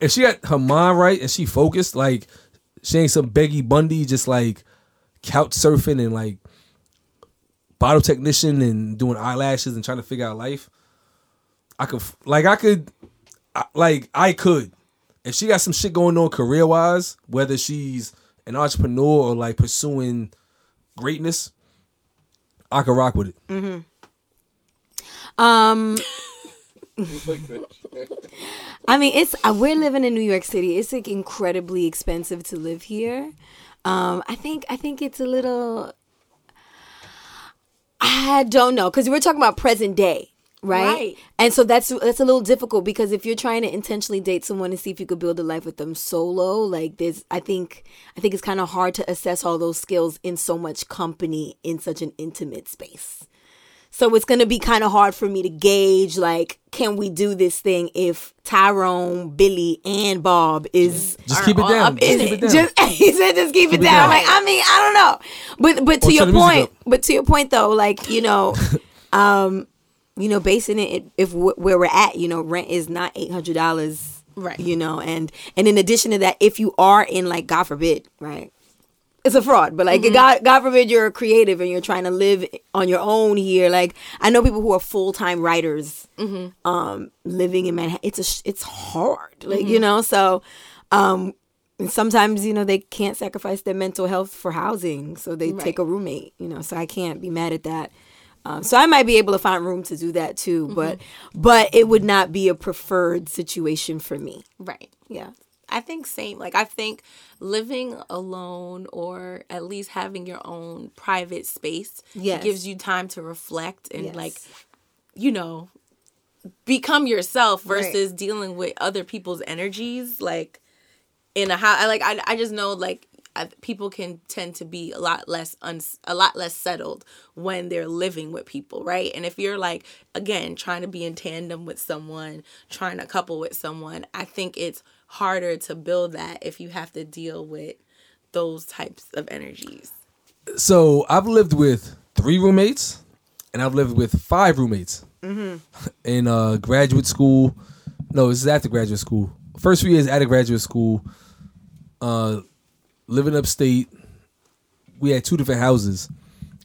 if she got her mind right and she focused, like she ain't some Peggy Bundy, just like couch surfing and like bottle technician and doing eyelashes and trying to figure out life. I could like I could I, like I could if she got some shit going on career wise, whether she's an entrepreneur or like pursuing greatness, I could rock with it. um, I mean, it's uh, we're living in New York City. It's like incredibly expensive to live here. Um, I think I think it's a little. I don't know because we're talking about present day, right? Right. And so that's that's a little difficult because if you're trying to intentionally date someone and see if you could build a life with them solo, like there's, I think I think it's kind of hard to assess all those skills in so much company in such an intimate space. So it's gonna be kind of hard for me to gauge like, can we do this thing if Tyrone, Billy, and Bob is Just keep it down. Just keep it. it down. just he said just keep, it it down. down. Like I mean, I don't know. But but to Or your turn the music point, but to your point though, like, you know, um, you know, basing it if where we're at, you know, rent is not eight hundred dollars, Right. You know, and and in addition to that, if you are in like God forbid, right, it's a fraud. But like God, God forbid you're a creative and you're trying to live on your own here. Like I know people who are full time writers, um, living in Manhattan. It's a it's hard, like you know. So, um, sometimes you know they can't sacrifice their mental health for housing, so they take a roommate. You know, so I can't be mad at that. Um, so I might be able to find room to do that too, but but it would not be a preferred situation for me. Right. Yeah. I think same. Like I think living alone or at least having your own private space Yes. gives you time to reflect and Yes. like you know become yourself versus dealing with other people's energies like in a house. I like I I just know like I, people can tend to be a lot less uns, a lot less settled when they're living with people, right? And if you're like again trying to be in tandem with someone, trying to couple with someone, I think it's harder to build that if you have to deal with those types of energies. So I've lived with three roommates, and I've lived with five roommates in uh, graduate school. No, this is after graduate school. First few years out of graduate school, uh, living upstate, we had two different houses,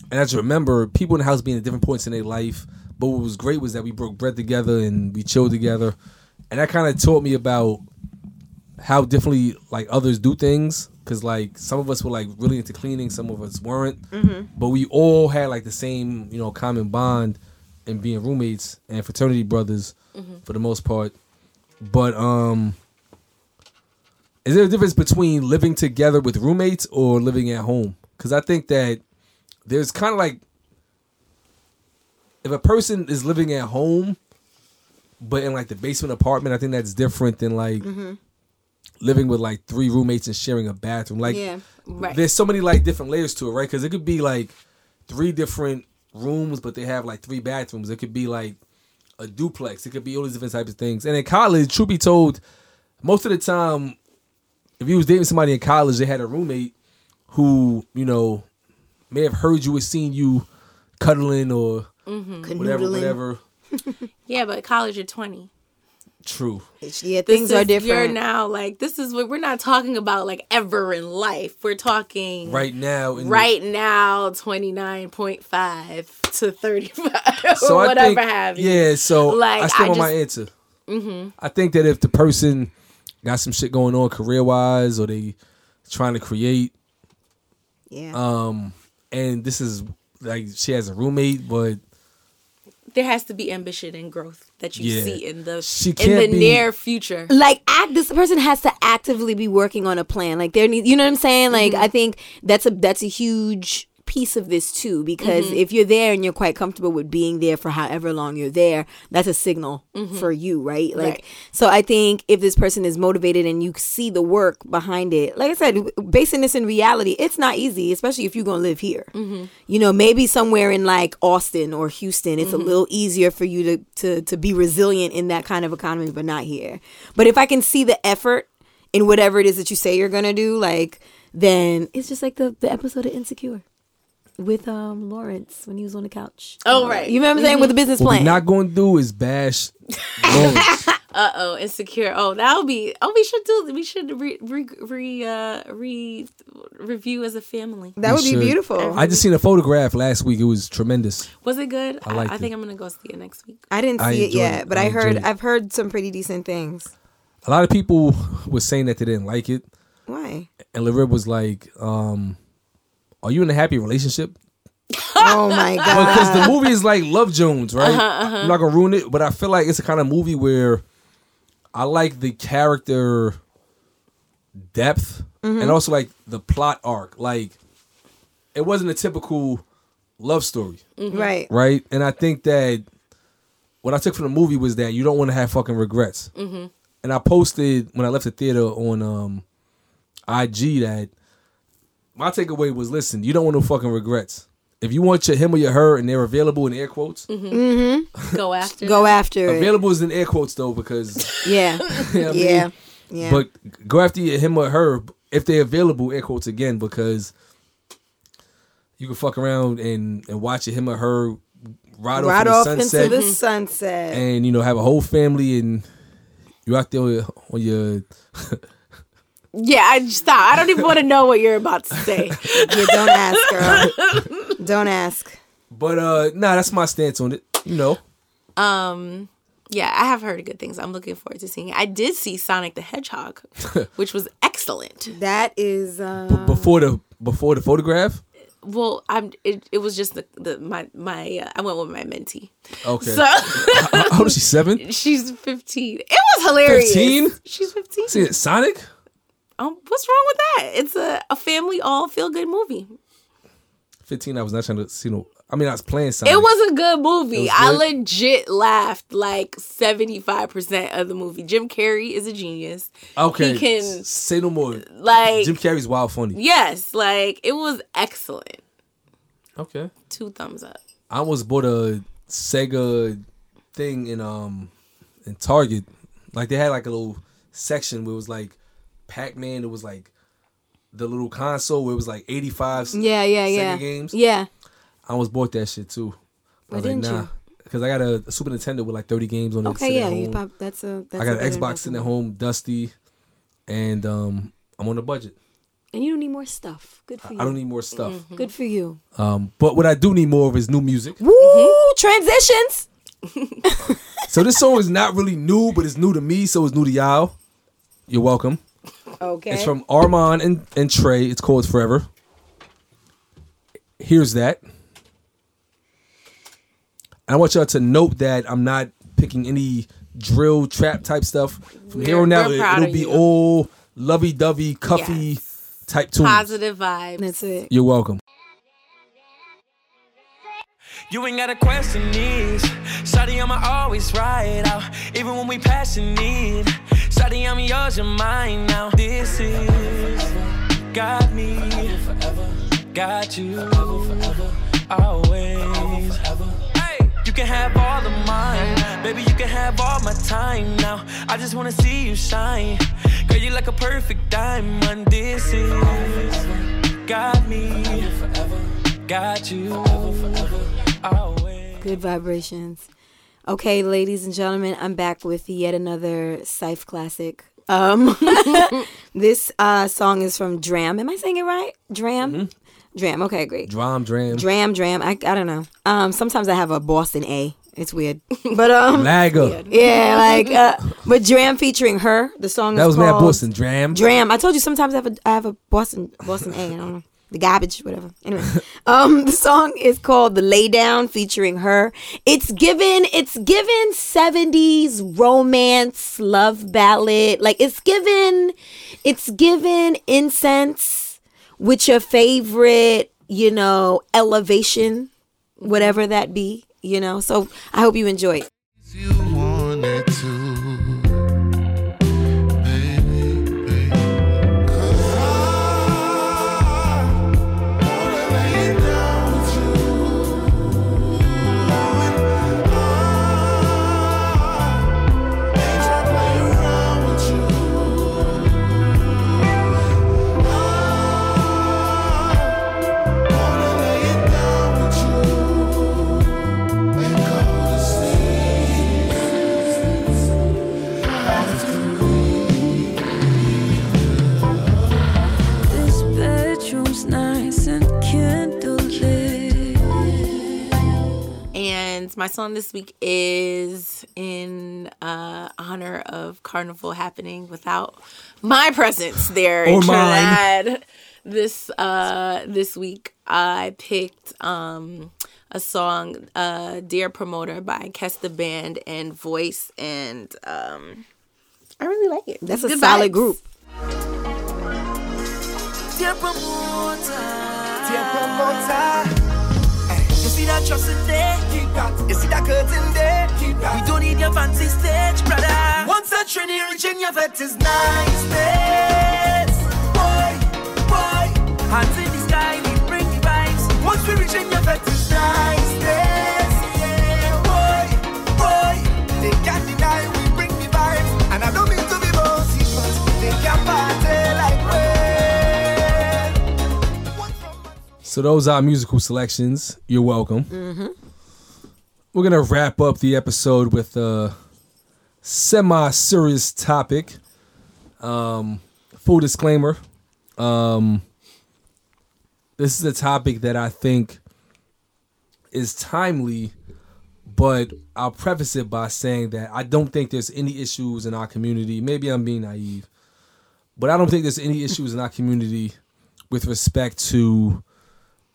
and I just remember people in the house being at different points in their life. But what was great was that we broke bread together and we chilled together, and that kind of taught me about how differently like others do things because like some of us were like really into cleaning some of us weren't. Mm-hmm. But we all had like the same you know common bond in being roommates and fraternity brothers mm-hmm. for the most part. But um is there a difference between living together with roommates or living at home? Because i think that there's kind of like if a person is living at home but in like the basement apartment i think that's different than like mm-hmm. Living with like three roommates and sharing a bathroom. Like, Yeah. Right. there's so many like different layers to it, right? Because it could be like three different rooms, but they have like three bathrooms. It could be like a duplex. It could be all these different types of things. And in college, truth be told, most of the time, if you was dating somebody in college, they had a roommate who you know may have heard you or seen you cuddling or mm-hmm. whatever, Canoodling. whatever. Yeah, but college you're 20. True. Yeah, This things are is- You're now like this is what we're not talking about like ever in life. We're talking Right now, in the- right now 29.5 to 35 so or I whatever think, have you. Yeah, so Like, I still I want my answer. Mm-hmm. I think that if the person got some shit going on career wise, or they trying to create, yeah. um, and this is like she has a roommate, but There has to be ambition and growth that you Yeah. see in the She in the be- near future. like act this person has to actively be working on a plan like there needs you know what i'm saying like mm-hmm. i think that's a that's a huge piece of this too because mm-hmm. if you're there and you're quite comfortable with being there for however long you're there that's a signal mm-hmm. for you right? Like Right. so i think if this person is motivated and you see the work behind it like i said basing this in reality it's not easy especially if you're gonna live here. Mm-hmm. You know maybe somewhere in like austin or houston it's a little easier for you to, to to be resilient in that kind of economy but not here. But if i can see the effort in whatever it is that you say you're gonna do like then it's just like the the episode of insecure with um lawrence when he was on the couch Oh, right. you remember saying with the business what plan we're not going to do is bash Lawrence. Uh oh, insecure. Oh, that'll be. Oh, we should do. We should re re re uh, re review as a family. that would We be beautiful I just seen a photograph last week. It was tremendous. Was it good? I, liked I think it. I'm gonna go see it next week. I didn't see I it yet, it. but I I, heard it. I've heard some pretty decent things. A lot of people were saying that they didn't like it, Why? and Larib was like, um, "Are you in a happy relationship?" Oh my god! because the movie is like Love Jones, right? Uh-huh, I'm uh-huh. not gonna ruin it, but I feel like it's a kind of movie where I like the character depth and mm-hmm. also like the plot arc. Like it wasn't a typical love story, mm-hmm. Right. right? And I think that what I took from the movie was that you don't want to have fucking regrets. Mm-hmm. And I posted when I left the theater on um, IG that my takeaway was: listen, you don't want no fucking regrets. If you want your him or your her and they're available in air quotes, mm-hmm. Mm-hmm. Go after. Go after it. available is in air quotes though because Yeah. you know what I mean? yeah. Yeah. But go after your him or her if they're available, air quotes again, because you can fuck around and, and watch a him or her ride, right off off the sunset into the sunset. and you know have a whole family and you're out there on your, on your Yeah, I stop. I don't even want to know what you're about to say. yeah, don't ask, girl. don't ask. but uh nah that's my stance on it you know Um, yeah, I have heard good things. I'm looking forward to seeing it. I did see Sonic the Hedgehog, which was excellent. That is uh before the before the photograph Well, I'm. It, it was just the, the my my. Uh, I went with my mentee. okay So how old is she seven she's 15. It was hilarious. 15? She's 15. see it Sonic Um, what's wrong with that? It's a, a family all feel good movie. 15 I was not trying to see no I mean, I was playing Sonic. It was a good movie. I good? legit laughed like 75% of the movie. Jim Carrey is a genius. okay. He can say no more. like Jim Carrey's wild funny. yes, like it was excellent. Okay. Two thumbs up. I almost bought a Sega thing in um in Target. Like they had like a little section where it was like Pac Man. It was like the little console where it was like eighty five. Yeah, yeah, Sega yeah. games. Yeah. I almost bought that shit too. I Why was didn't nah, you? because I got a, a Super Nintendo with like thirty games on it. Okay, yeah. You prob- that's a. That's I got a an Xbox sitting at home, dusty, and um I'm on a budget. And you don't need more stuff. Good for you. I don't need more stuff. Good for you. Um, but what I do need more of is new music. Woo! Transitions. So this song is not really new, but it's new to me, so it's new to y'all. You're welcome. Okay. It's from Armand and, and Trey. It's called Forever. Here's that. I want y'all to note that I'm not picking any drill trap type stuff. From here We're- on out, we're it, proud will be you. all lovey dovey, cuffy type tunes. Positive vibes. That's it. You're welcome. You ain't gotta question these. Shawty, I'ma always ride out, even when we passing need. Shawty, I'm yours, you're mine now. This is got me, got you, always. You can have all of mine, baby. You can have all my time now. I just wanna see you shine, girl. You like a perfect diamond. This is got me, got you, always. Good vibrations. Okay, ladies and gentlemen, I'm back with yet another Syph classic. Um, this uh, song is from Dram. Am I saying it right? Dram. Dram. Okay, great. Dram, dram, Dram, Dram. I, I don't know. Um, sometimes I have a Boston A. It's weird, but um, Lagger. yeah, like uh, but Dram featuring her. The song That was Matt called Boston. Dram. Dram. I told you sometimes I have a I have a Boston Boston A. I don't know the garbage, whatever. Anyway, um, the song is called "The Lay Down" featuring her. It's given it's given seventies romance love ballad. Like it's given it's given incense with your favorite, you know, elevation, whatever that be. You know, so I hope you enjoy it. you my song this week is in uh, honor of Carnival happening without my presence there in Or mine. Trinidad. This uh, this week I picked um, a song, uh, "Dear Promoter" by Kes the Band and Voice, and um, I really like it. That's It's a good solid vibes. group. Dear promoter, dear promoter. You that trust in there? Keep that. You see that curtain there? Keep that. We don't need your fancy stage, brother. Once Trini reach in your vet is niceness. Boy, boy, hands in So those are musical selections. You're welcome. We're gonna wrap up the episode with a semi-serious topic. Um, full disclaimer. Um, this is a topic that I think is timely, but I'll preface it by saying that I don't think there's any issues in our community. Maybe I'm being naive, but I don't think there's any issues in our community with respect to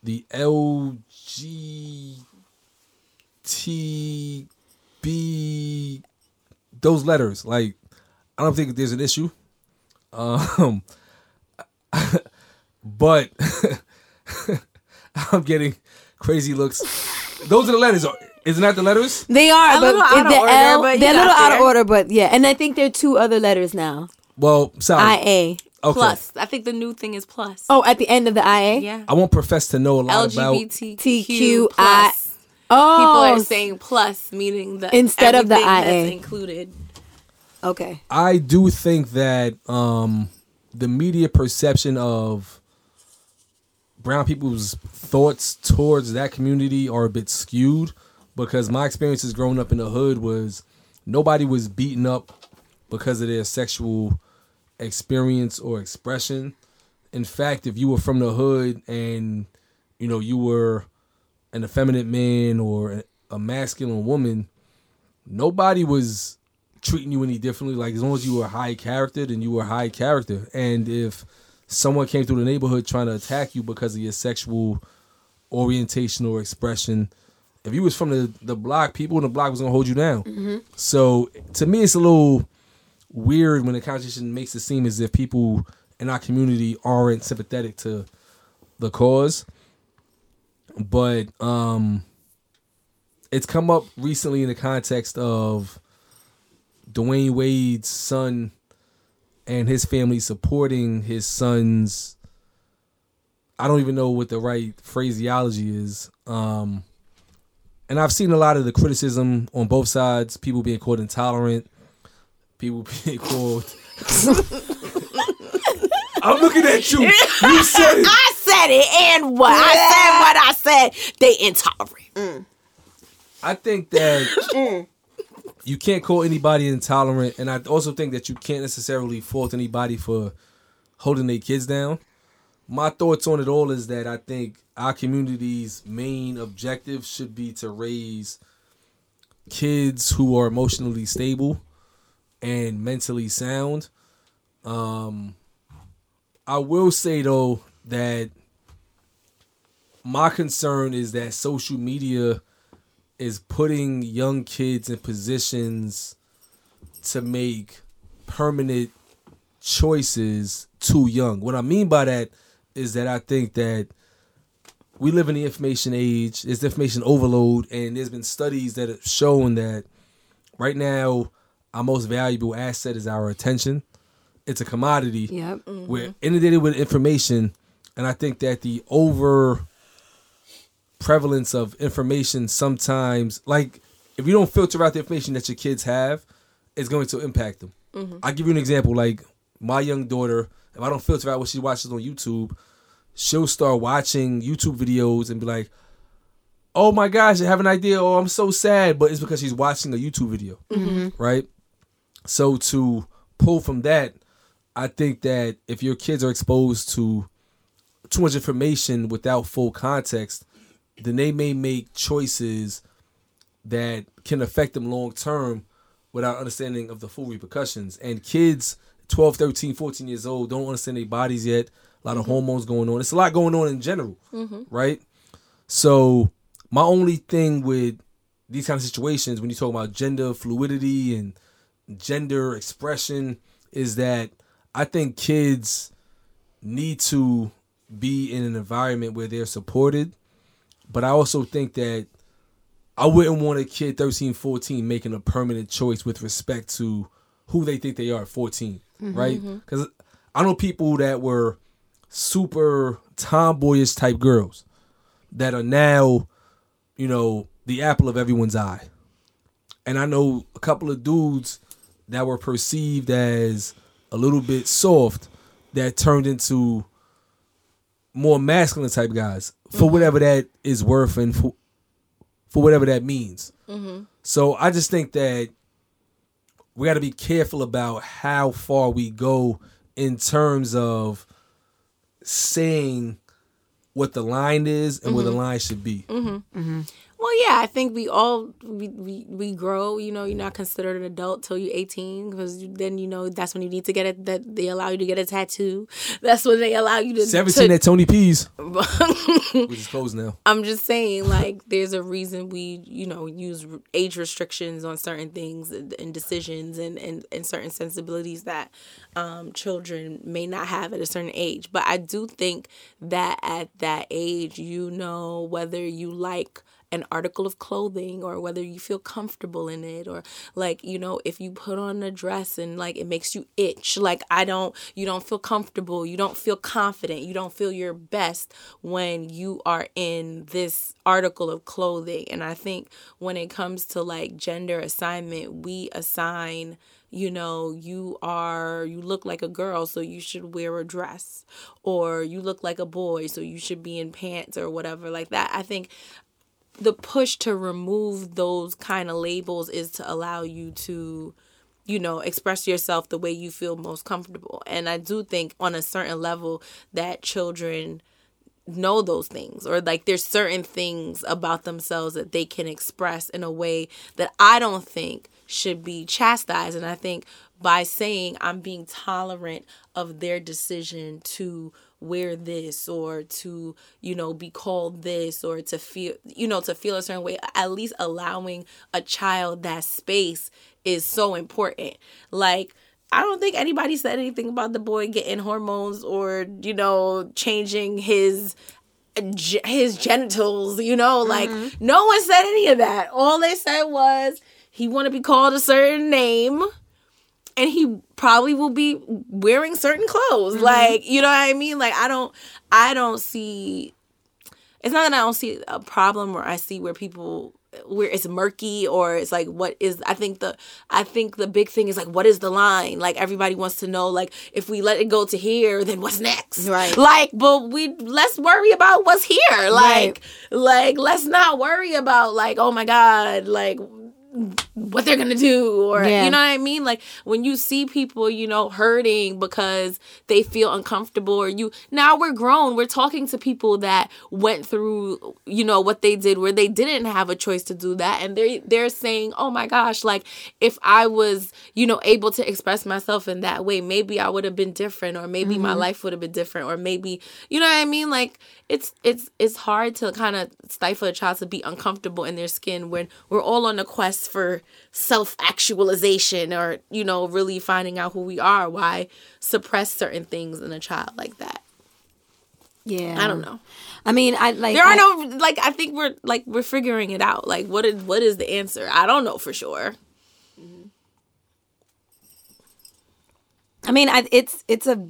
the LGTB those letters. Like, I don't think there's an issue. Um, but I'm getting crazy looks. Those are the letters. Isn't that the letters? They are, A but little out the order, L, but they're a little got out of order, but yeah. And I think there are two other letters now. Well, sorry. IA. Okay. Plus, I think the new thing is plus. Oh, at the end of the IA. yeah. I won't profess to know a lot about. LGBTQ TQI. plus. Oh, People are saying plus, meaning the Instead of the everything that's IA. included. okay. I do think that um, the media perception of brown people's thoughts towards that community are a bit skewed because my experiences growing up in the hood was nobody was beaten up because of their sexual experience or expression. In fact, if you were from the hood and you know you were an effeminate man or a masculine woman, nobody was treating you any differently. Like as long as you were high character, then you were high character. And if someone came through the neighborhood trying to attack you because of your sexual orientation or expression, if you was from the, the block, people in the block was gonna hold you down. Mm-hmm. So to me, it's a little weird when the conversation makes it seem as if people in our community aren't sympathetic to the cause. But um it's come up recently in the context of Dwyane Wade's son and his family supporting his son's I don't even know what the right phraseology is. Um and I've seen a lot of the criticism on both sides, people being called intolerant, people being called I'm looking at you. You said it. I said it, and what I said, what I said, they intolerant. Mm. I think that mm. you can't call anybody intolerant, and I also think that you can't necessarily fault anybody for holding their kids down. My thoughts on it all is that I think our community's main objective should be to raise kids who are emotionally stable and mentally sound. Um, I will say though that my concern is that social media is putting young kids in positions to make permanent choices too young. What I mean by that is that I think that we live in the information age, there's information overload, and there's been studies that have shown that right now our most valuable asset is our attention. It's a commodity. Yep. We're inundated with information, and I think that the over prevalence of information sometimes, like if you don't filter out the information that your kids have, it's going to impact them. Mm-hmm. I'll give you an example. Like my young daughter, if I don't filter out what she watches on YouTube, she'll start watching YouTube videos and be like, "Oh my gosh, I have an idea. Oh, I'm so sad," but it's because she's watching a YouTube video, mm-hmm. right? So to pull from that, I think that if your kids are exposed to too much information without full context, then they may make choices that can affect them long term without understanding of the full repercussions. And kids 12, 13, 14 years old don't understand their bodies yet. A lot of mm-hmm. hormones going on. It's a lot going on in general, mm-hmm. right? So my only thing with these kind of situations when you talk about gender fluidity and gender expression is that I think kids need to be in an environment where they're supported. But I also think that I wouldn't want a kid 13, 14 making a permanent choice with respect to who they think they are at 14, mm-hmm, right? Mm-hmm. Because I know people that were super tomboyish type girls that are now, you know, the apple of everyone's eye. And I know a couple of dudes that were perceived as a little bit soft that turned into more masculine type guys for mm-hmm. whatever that is worth and for, for whatever that means. Mm-hmm. So I just think that we got to be careful about how far we go in terms of saying what the line is and where the mm-hmm. line should be. Yeah, I think we all we, we, we grow. You know, you're not considered an adult till you're 18 because then you know that's when you need to get it. That they allow you to get a tattoo. That's when they allow you to. 17 to- at Tony P's, which is closed now. I'm just saying, like, there's a reason we, you know, use age restrictions on certain things and, and decisions and, and, and certain sensibilities that um, children may not have at a certain age. But I do think that at that age, you know whether you like an article of clothing or whether you feel comfortable in it or like you know if you put on a dress and like it makes you itch like i don't you don't feel comfortable you don't feel confident you don't feel your best when you are in this article of clothing and i think when it comes to like gender assignment we assign you know, you are, you look like a girl, so you should wear a dress, or you look like a boy, so you should be in pants or whatever like that. I think the push to remove those kind of labels is to allow you to you know express yourself the way you feel most comfortable. And i do think on a certain level that children know those things or like there's certain things about themselves that they can express in a way that I don't think should be chastised. And I think by saying I'm being tolerant of their decision to wear this or to you know be called this or to feel you know to feel a certain way at least allowing a child that space is so important like I don't think anybody said anything about the boy getting hormones or you know changing his his genitals. You know, like mm-hmm. no one said any of that. All they said was he want to be called a certain name, and he probably will be wearing certain clothes. Mm-hmm. Like you know what I mean? Like I don't, I don't see. It's not that I don't see a problem where I see where people where it's murky or it's like what is I think the I think the big thing is like what is the line? Like everybody wants to know like if we let it go to here, then what's next? Right. Like, but we let's worry about what's here. Like like let's not worry about like, oh my God, like what they're gonna do or Yeah. you know what I mean? Like when you see people, you know, hurting because they feel uncomfortable or you now we're grown, we're talking to people that went through, you know, what they did where they didn't have a choice to do that and they they're saying, "Oh my gosh, like if I was, you know, able to express myself in that way, maybe I would have been different or maybe my mm-hmm. life would have been different or maybe, you know what I mean? Like it's it's it's hard to kind of stifle a child to be uncomfortable in their skin when we're all on a quest for self actualization or you know really finding out who we are. Why suppress certain things in a child like that? Yeah. i don't know. I mean, I like. there are I- no like i think we're like we're figuring it out. Like what is what is the answer? I don't know for sure. Mm-hmm. I mean, I, it's it's a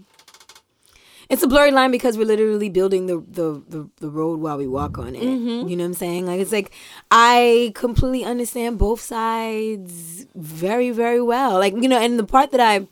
it's a blurry line because we're literally building the the the, the road while we walk on it. Mm-hmm. You know what I'm saying? Like it's like I completely understand both sides very very well. Like you know, and the part that I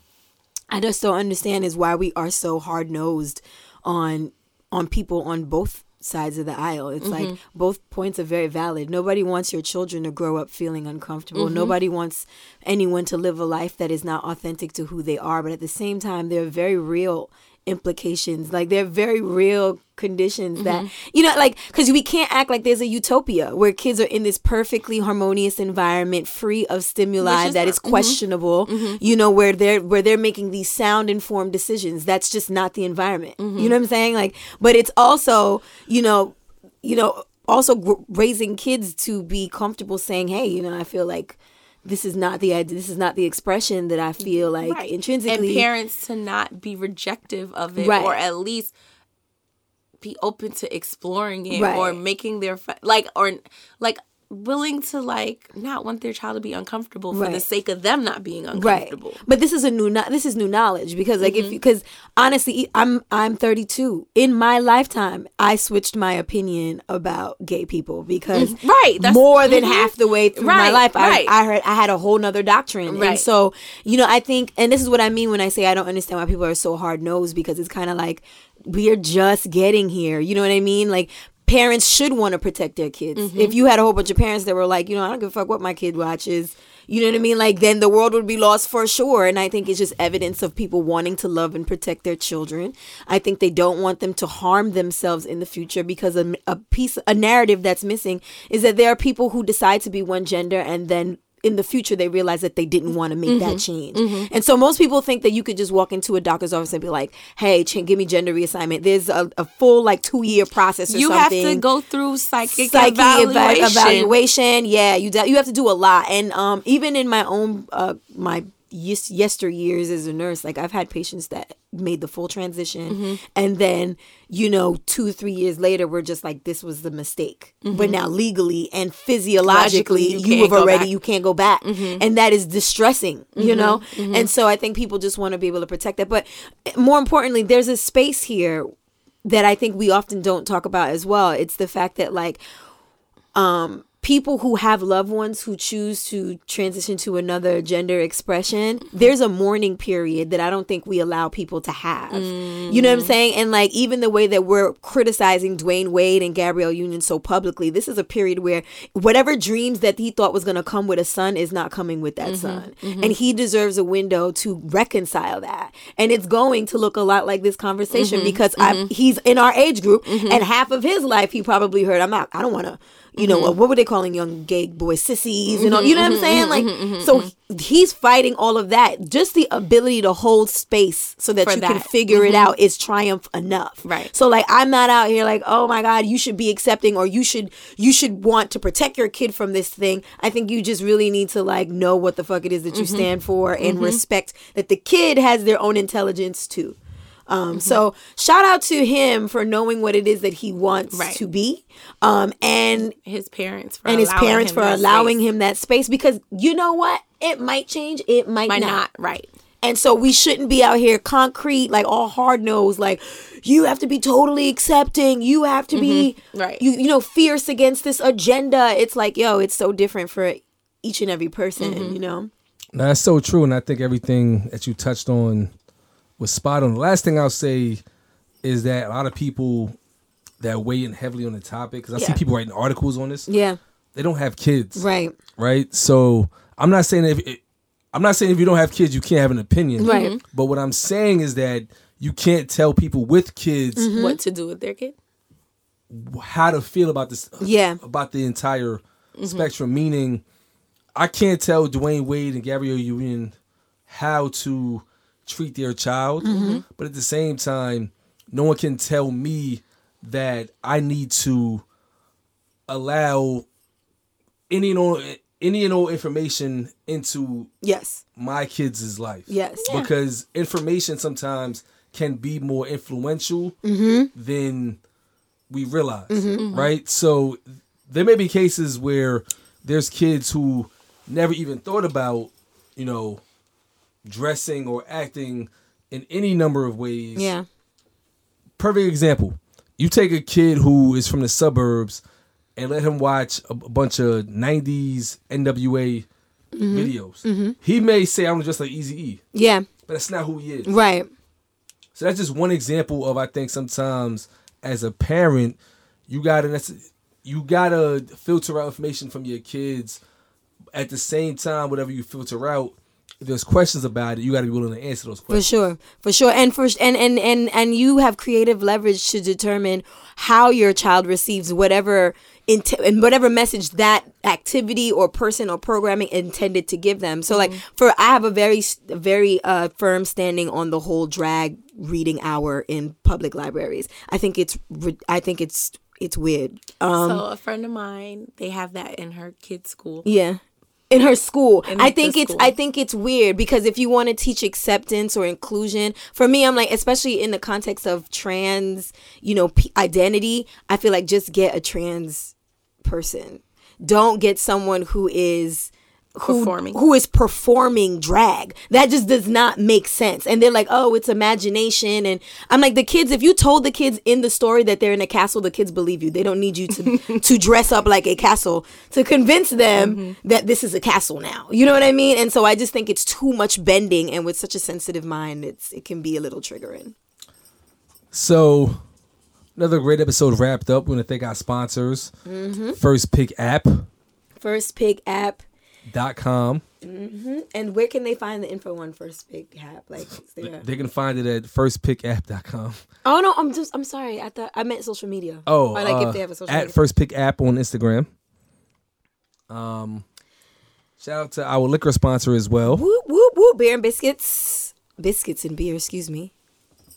I just don't understand is why we are so hard nosed on on people on both sides of the aisle. It's Mm-hmm. like both points are very valid. Nobody wants your children to grow up feeling uncomfortable. Mm-hmm. Nobody wants anyone to live a life that is not authentic to who they are. But at the same time, there are very real implications. Like they're very real conditions that Mm-hmm. you know like because we can't act like there's a utopia where kids are in this perfectly harmonious environment free of stimuli is that not- is mm-hmm. questionable mm-hmm. you know where they're where they're making these sound informed decisions. That's just not the environment. You mm-hmm. know what i'm saying? Like but it's also you know you know also gr- raising kids to be comfortable saying hey you know i feel like this is not the idea this is not the expression that i feel like Right. intrinsically and parents to not be rejective of it Right. or at least be open to exploring it Right. or making their like or like willing to like not want their child to be uncomfortable for the sake of them not being uncomfortable. right but this is a new no- this is new knowledge because like Mm-hmm. if because honestly i'm i'm 32 in my lifetime i switched my opinion about gay people because Mm, right, that's- more than mhm. half the way through my life I, right. I heard i had a whole nother doctrine and Right. so you know i think and this is what i mean when i say i don't understand why people are so hard nosed because it's kind of like we're just getting here you know what i mean like parents should want to protect their kids. Mm-hmm. If you had a whole bunch of parents that were like, you know, I don't give a fuck what my kid watches, you know what I mean? Like, then the world would be lost for sure. And I think it's just evidence of people wanting to love and protect their children. I think they don't want them to harm themselves in the future because a, a piece, a narrative that's missing is that there are people who decide to be one gender and then in the future they realize that they didn't want to make that change. And so most people think that you could just walk into a doctor's office and be like, "Hey, ch- give me gender reassignment." There's a, a full like two year process. Or You have to go through psychic, psyche eva- evaluation. evaluation. Yeah, you do, you have to do a lot, and um, even in my own uh, my yes- yesteryears as a nurse, like I've had patients that made the full transition, Mm-hmm. and then you know two three years later, we're just like this was the mistake, but now legally and physiologically, Mm-hmm. Logically, you have already. Mm-hmm. you can't go back, and that is distressing, you know. And so I think people just want to be able to protect that, but more importantly, there's a space here that I think we often don't talk about as well. It's the fact that like um people who have loved ones who choose to transition to another gender expression, there's a mourning period that I don't think we allow people to have. You know what I'm mm-hmm. saying? And like even the way that we're criticizing Dwyane Wade and Gabrielle Union so publicly, this is a period where whatever dreams that he thought was going to come with a son is not coming with that mm-hmm. son. Mm-hmm. And he deserves a window to reconcile that. And it's going to look a lot like this conversation because I, he's in our age group and half of his life he probably heard I'm out. I don't want to you know, mm-hmm. what were they calling young gay boys sissies and all, mm-hmm, you know what I'm mm-hmm, saying? Like, so he- he's fighting all of that. Just the ability to hold space so that For you can that. figure it out is triumph enough. Right. So like, I'm not out here like, oh my God, you should be accepting or you should, you should want to protect your kid from this thing. I think you just really need to like know what the fuck it is that you stand for and respect that the kid has their own intelligence too. Um, So shout out to him for knowing what it is that he wants Right. to be, um, and his parents for and his parents him for allowing space. him that space because you know what, it might change, it might, Might not. not right. And so we shouldn't be out here concrete, like all hard nosed, like you have to be totally accepting. You have to be, Right. You you know, fierce against this agenda. It's like, yo, it's so different for each and every person. You know. No, that's so true, and I think everything that you touched on was spot on. The last thing I'll say is that a lot of people that weigh in heavily on the topic, because I see people writing articles on this, Yeah. they don't have kids, Right. right? So I'm not saying if I'm not saying if you don't have kids, you can't have an opinion, Right. Mhm. But what I'm saying is that you can't tell people with kids Mm-hmm. What to do with their kid? how to feel about this Yeah. about the entire spectrum meaning i can't tell Dwyane Wade and gabrielle union how to treat their child mm-hmm. but at the same time no one can tell me that i need to allow any and all any and all information into Yes. my kids' life. Yes. Yeah. Because information sometimes can be more influential mm-hmm. than we realize. Mm-hmm. Right? So there may be cases where there's kids who never even thought about, you know, dressing or acting in any number of ways Yeah. perfect example. You take a kid who is from the suburbs and let him watch a, bunch of '90s NWA mm-hmm. videos. Mm-hmm. He may say, "I'm just like Easy E," Yeah. but that's not who he is. Right. So that's just one example of I think sometimes as a parent, you gotta you gotta filter out information from your kids. At the same time, whatever you filter out, if there's questions about it, you gotta be willing to answer those questions. For sure, for sure, and for and and and and you have creative leverage to determine how your child receives whatever int- and whatever message that activity or person or programming intended to give them. So, like for I have a very very uh, firm standing on the whole drag reading hour in public libraries. I think it's ri- I think it's it's weird. Um, so a friend of mine, they have that in her kid's school. yeah. In her school. In I think it's school. I think it's weird because if you want to teach acceptance or inclusion, for me I'm like especially in the context of trans, you know, p- identity, I feel like just get a trans person. Don't get someone who is who, Performing. who is performing drag. That just does not make sense. And they're like, "Oh, it's imagination." And I'm like, "The kids, if you told the kids in the story that they're in a castle, the kids believe you. They don't need you to to dress up like a castle to convince them that this is a castle now." You know what I mean? And so I just think it's too much bending and with such a sensitive mind, it's it can be a little triggering. So, Another great episode wrapped up. We want to thank our sponsors. Mm-hmm. First Pick App. First Pick app. Dot com. And where can they find the info on First Pick app? Like, there- They can find it at firstpickapp.com. oh no, I'm just I'm sorry. I thought I meant social media. Oh, or like uh, if they have a social at media. First Pick App on Instagram. Um, shout out to our liquor sponsor as well. Whoop whoop whoop! Beer and biscuits, biscuits and beer. Excuse me.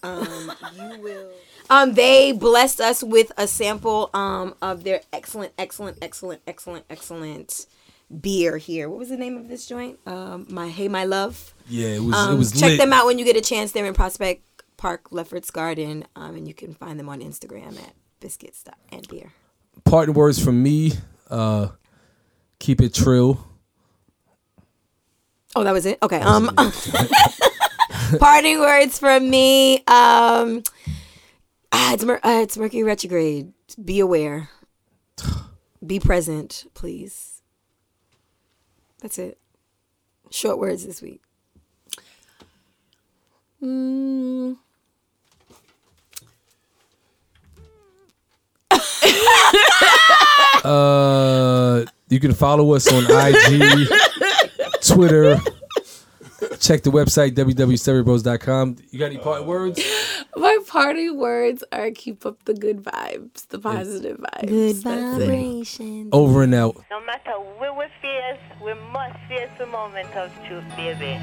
Um, you will. Um, they blessed us with a sample um of their excellent, excellent, excellent, excellent, excellent beer here. What was the name of this joint? Um, my Hey My Love. Yeah, it was Um, it was check lit. them out when you get a chance. They're in Prospect Park, Lefferts Garden, um, and you can find them on Instagram at biscuits and beer. Parting words from me. Uh, keep it trill. Oh, that was it. Okay. Um, parting words from me. Um, ah, it's Mer- uh, it's Mercury retrograde. Be aware. Be present, please. That's it. Short words this week. Mm, Uh, you can follow us on IG, Twitter. Check the website www.stereo.com. You got any parting words? my party words are keep up the good vibes, the positive vibes. Good That's it. vibration. Over and out. No matter where we face, we must face the moment of truth, baby.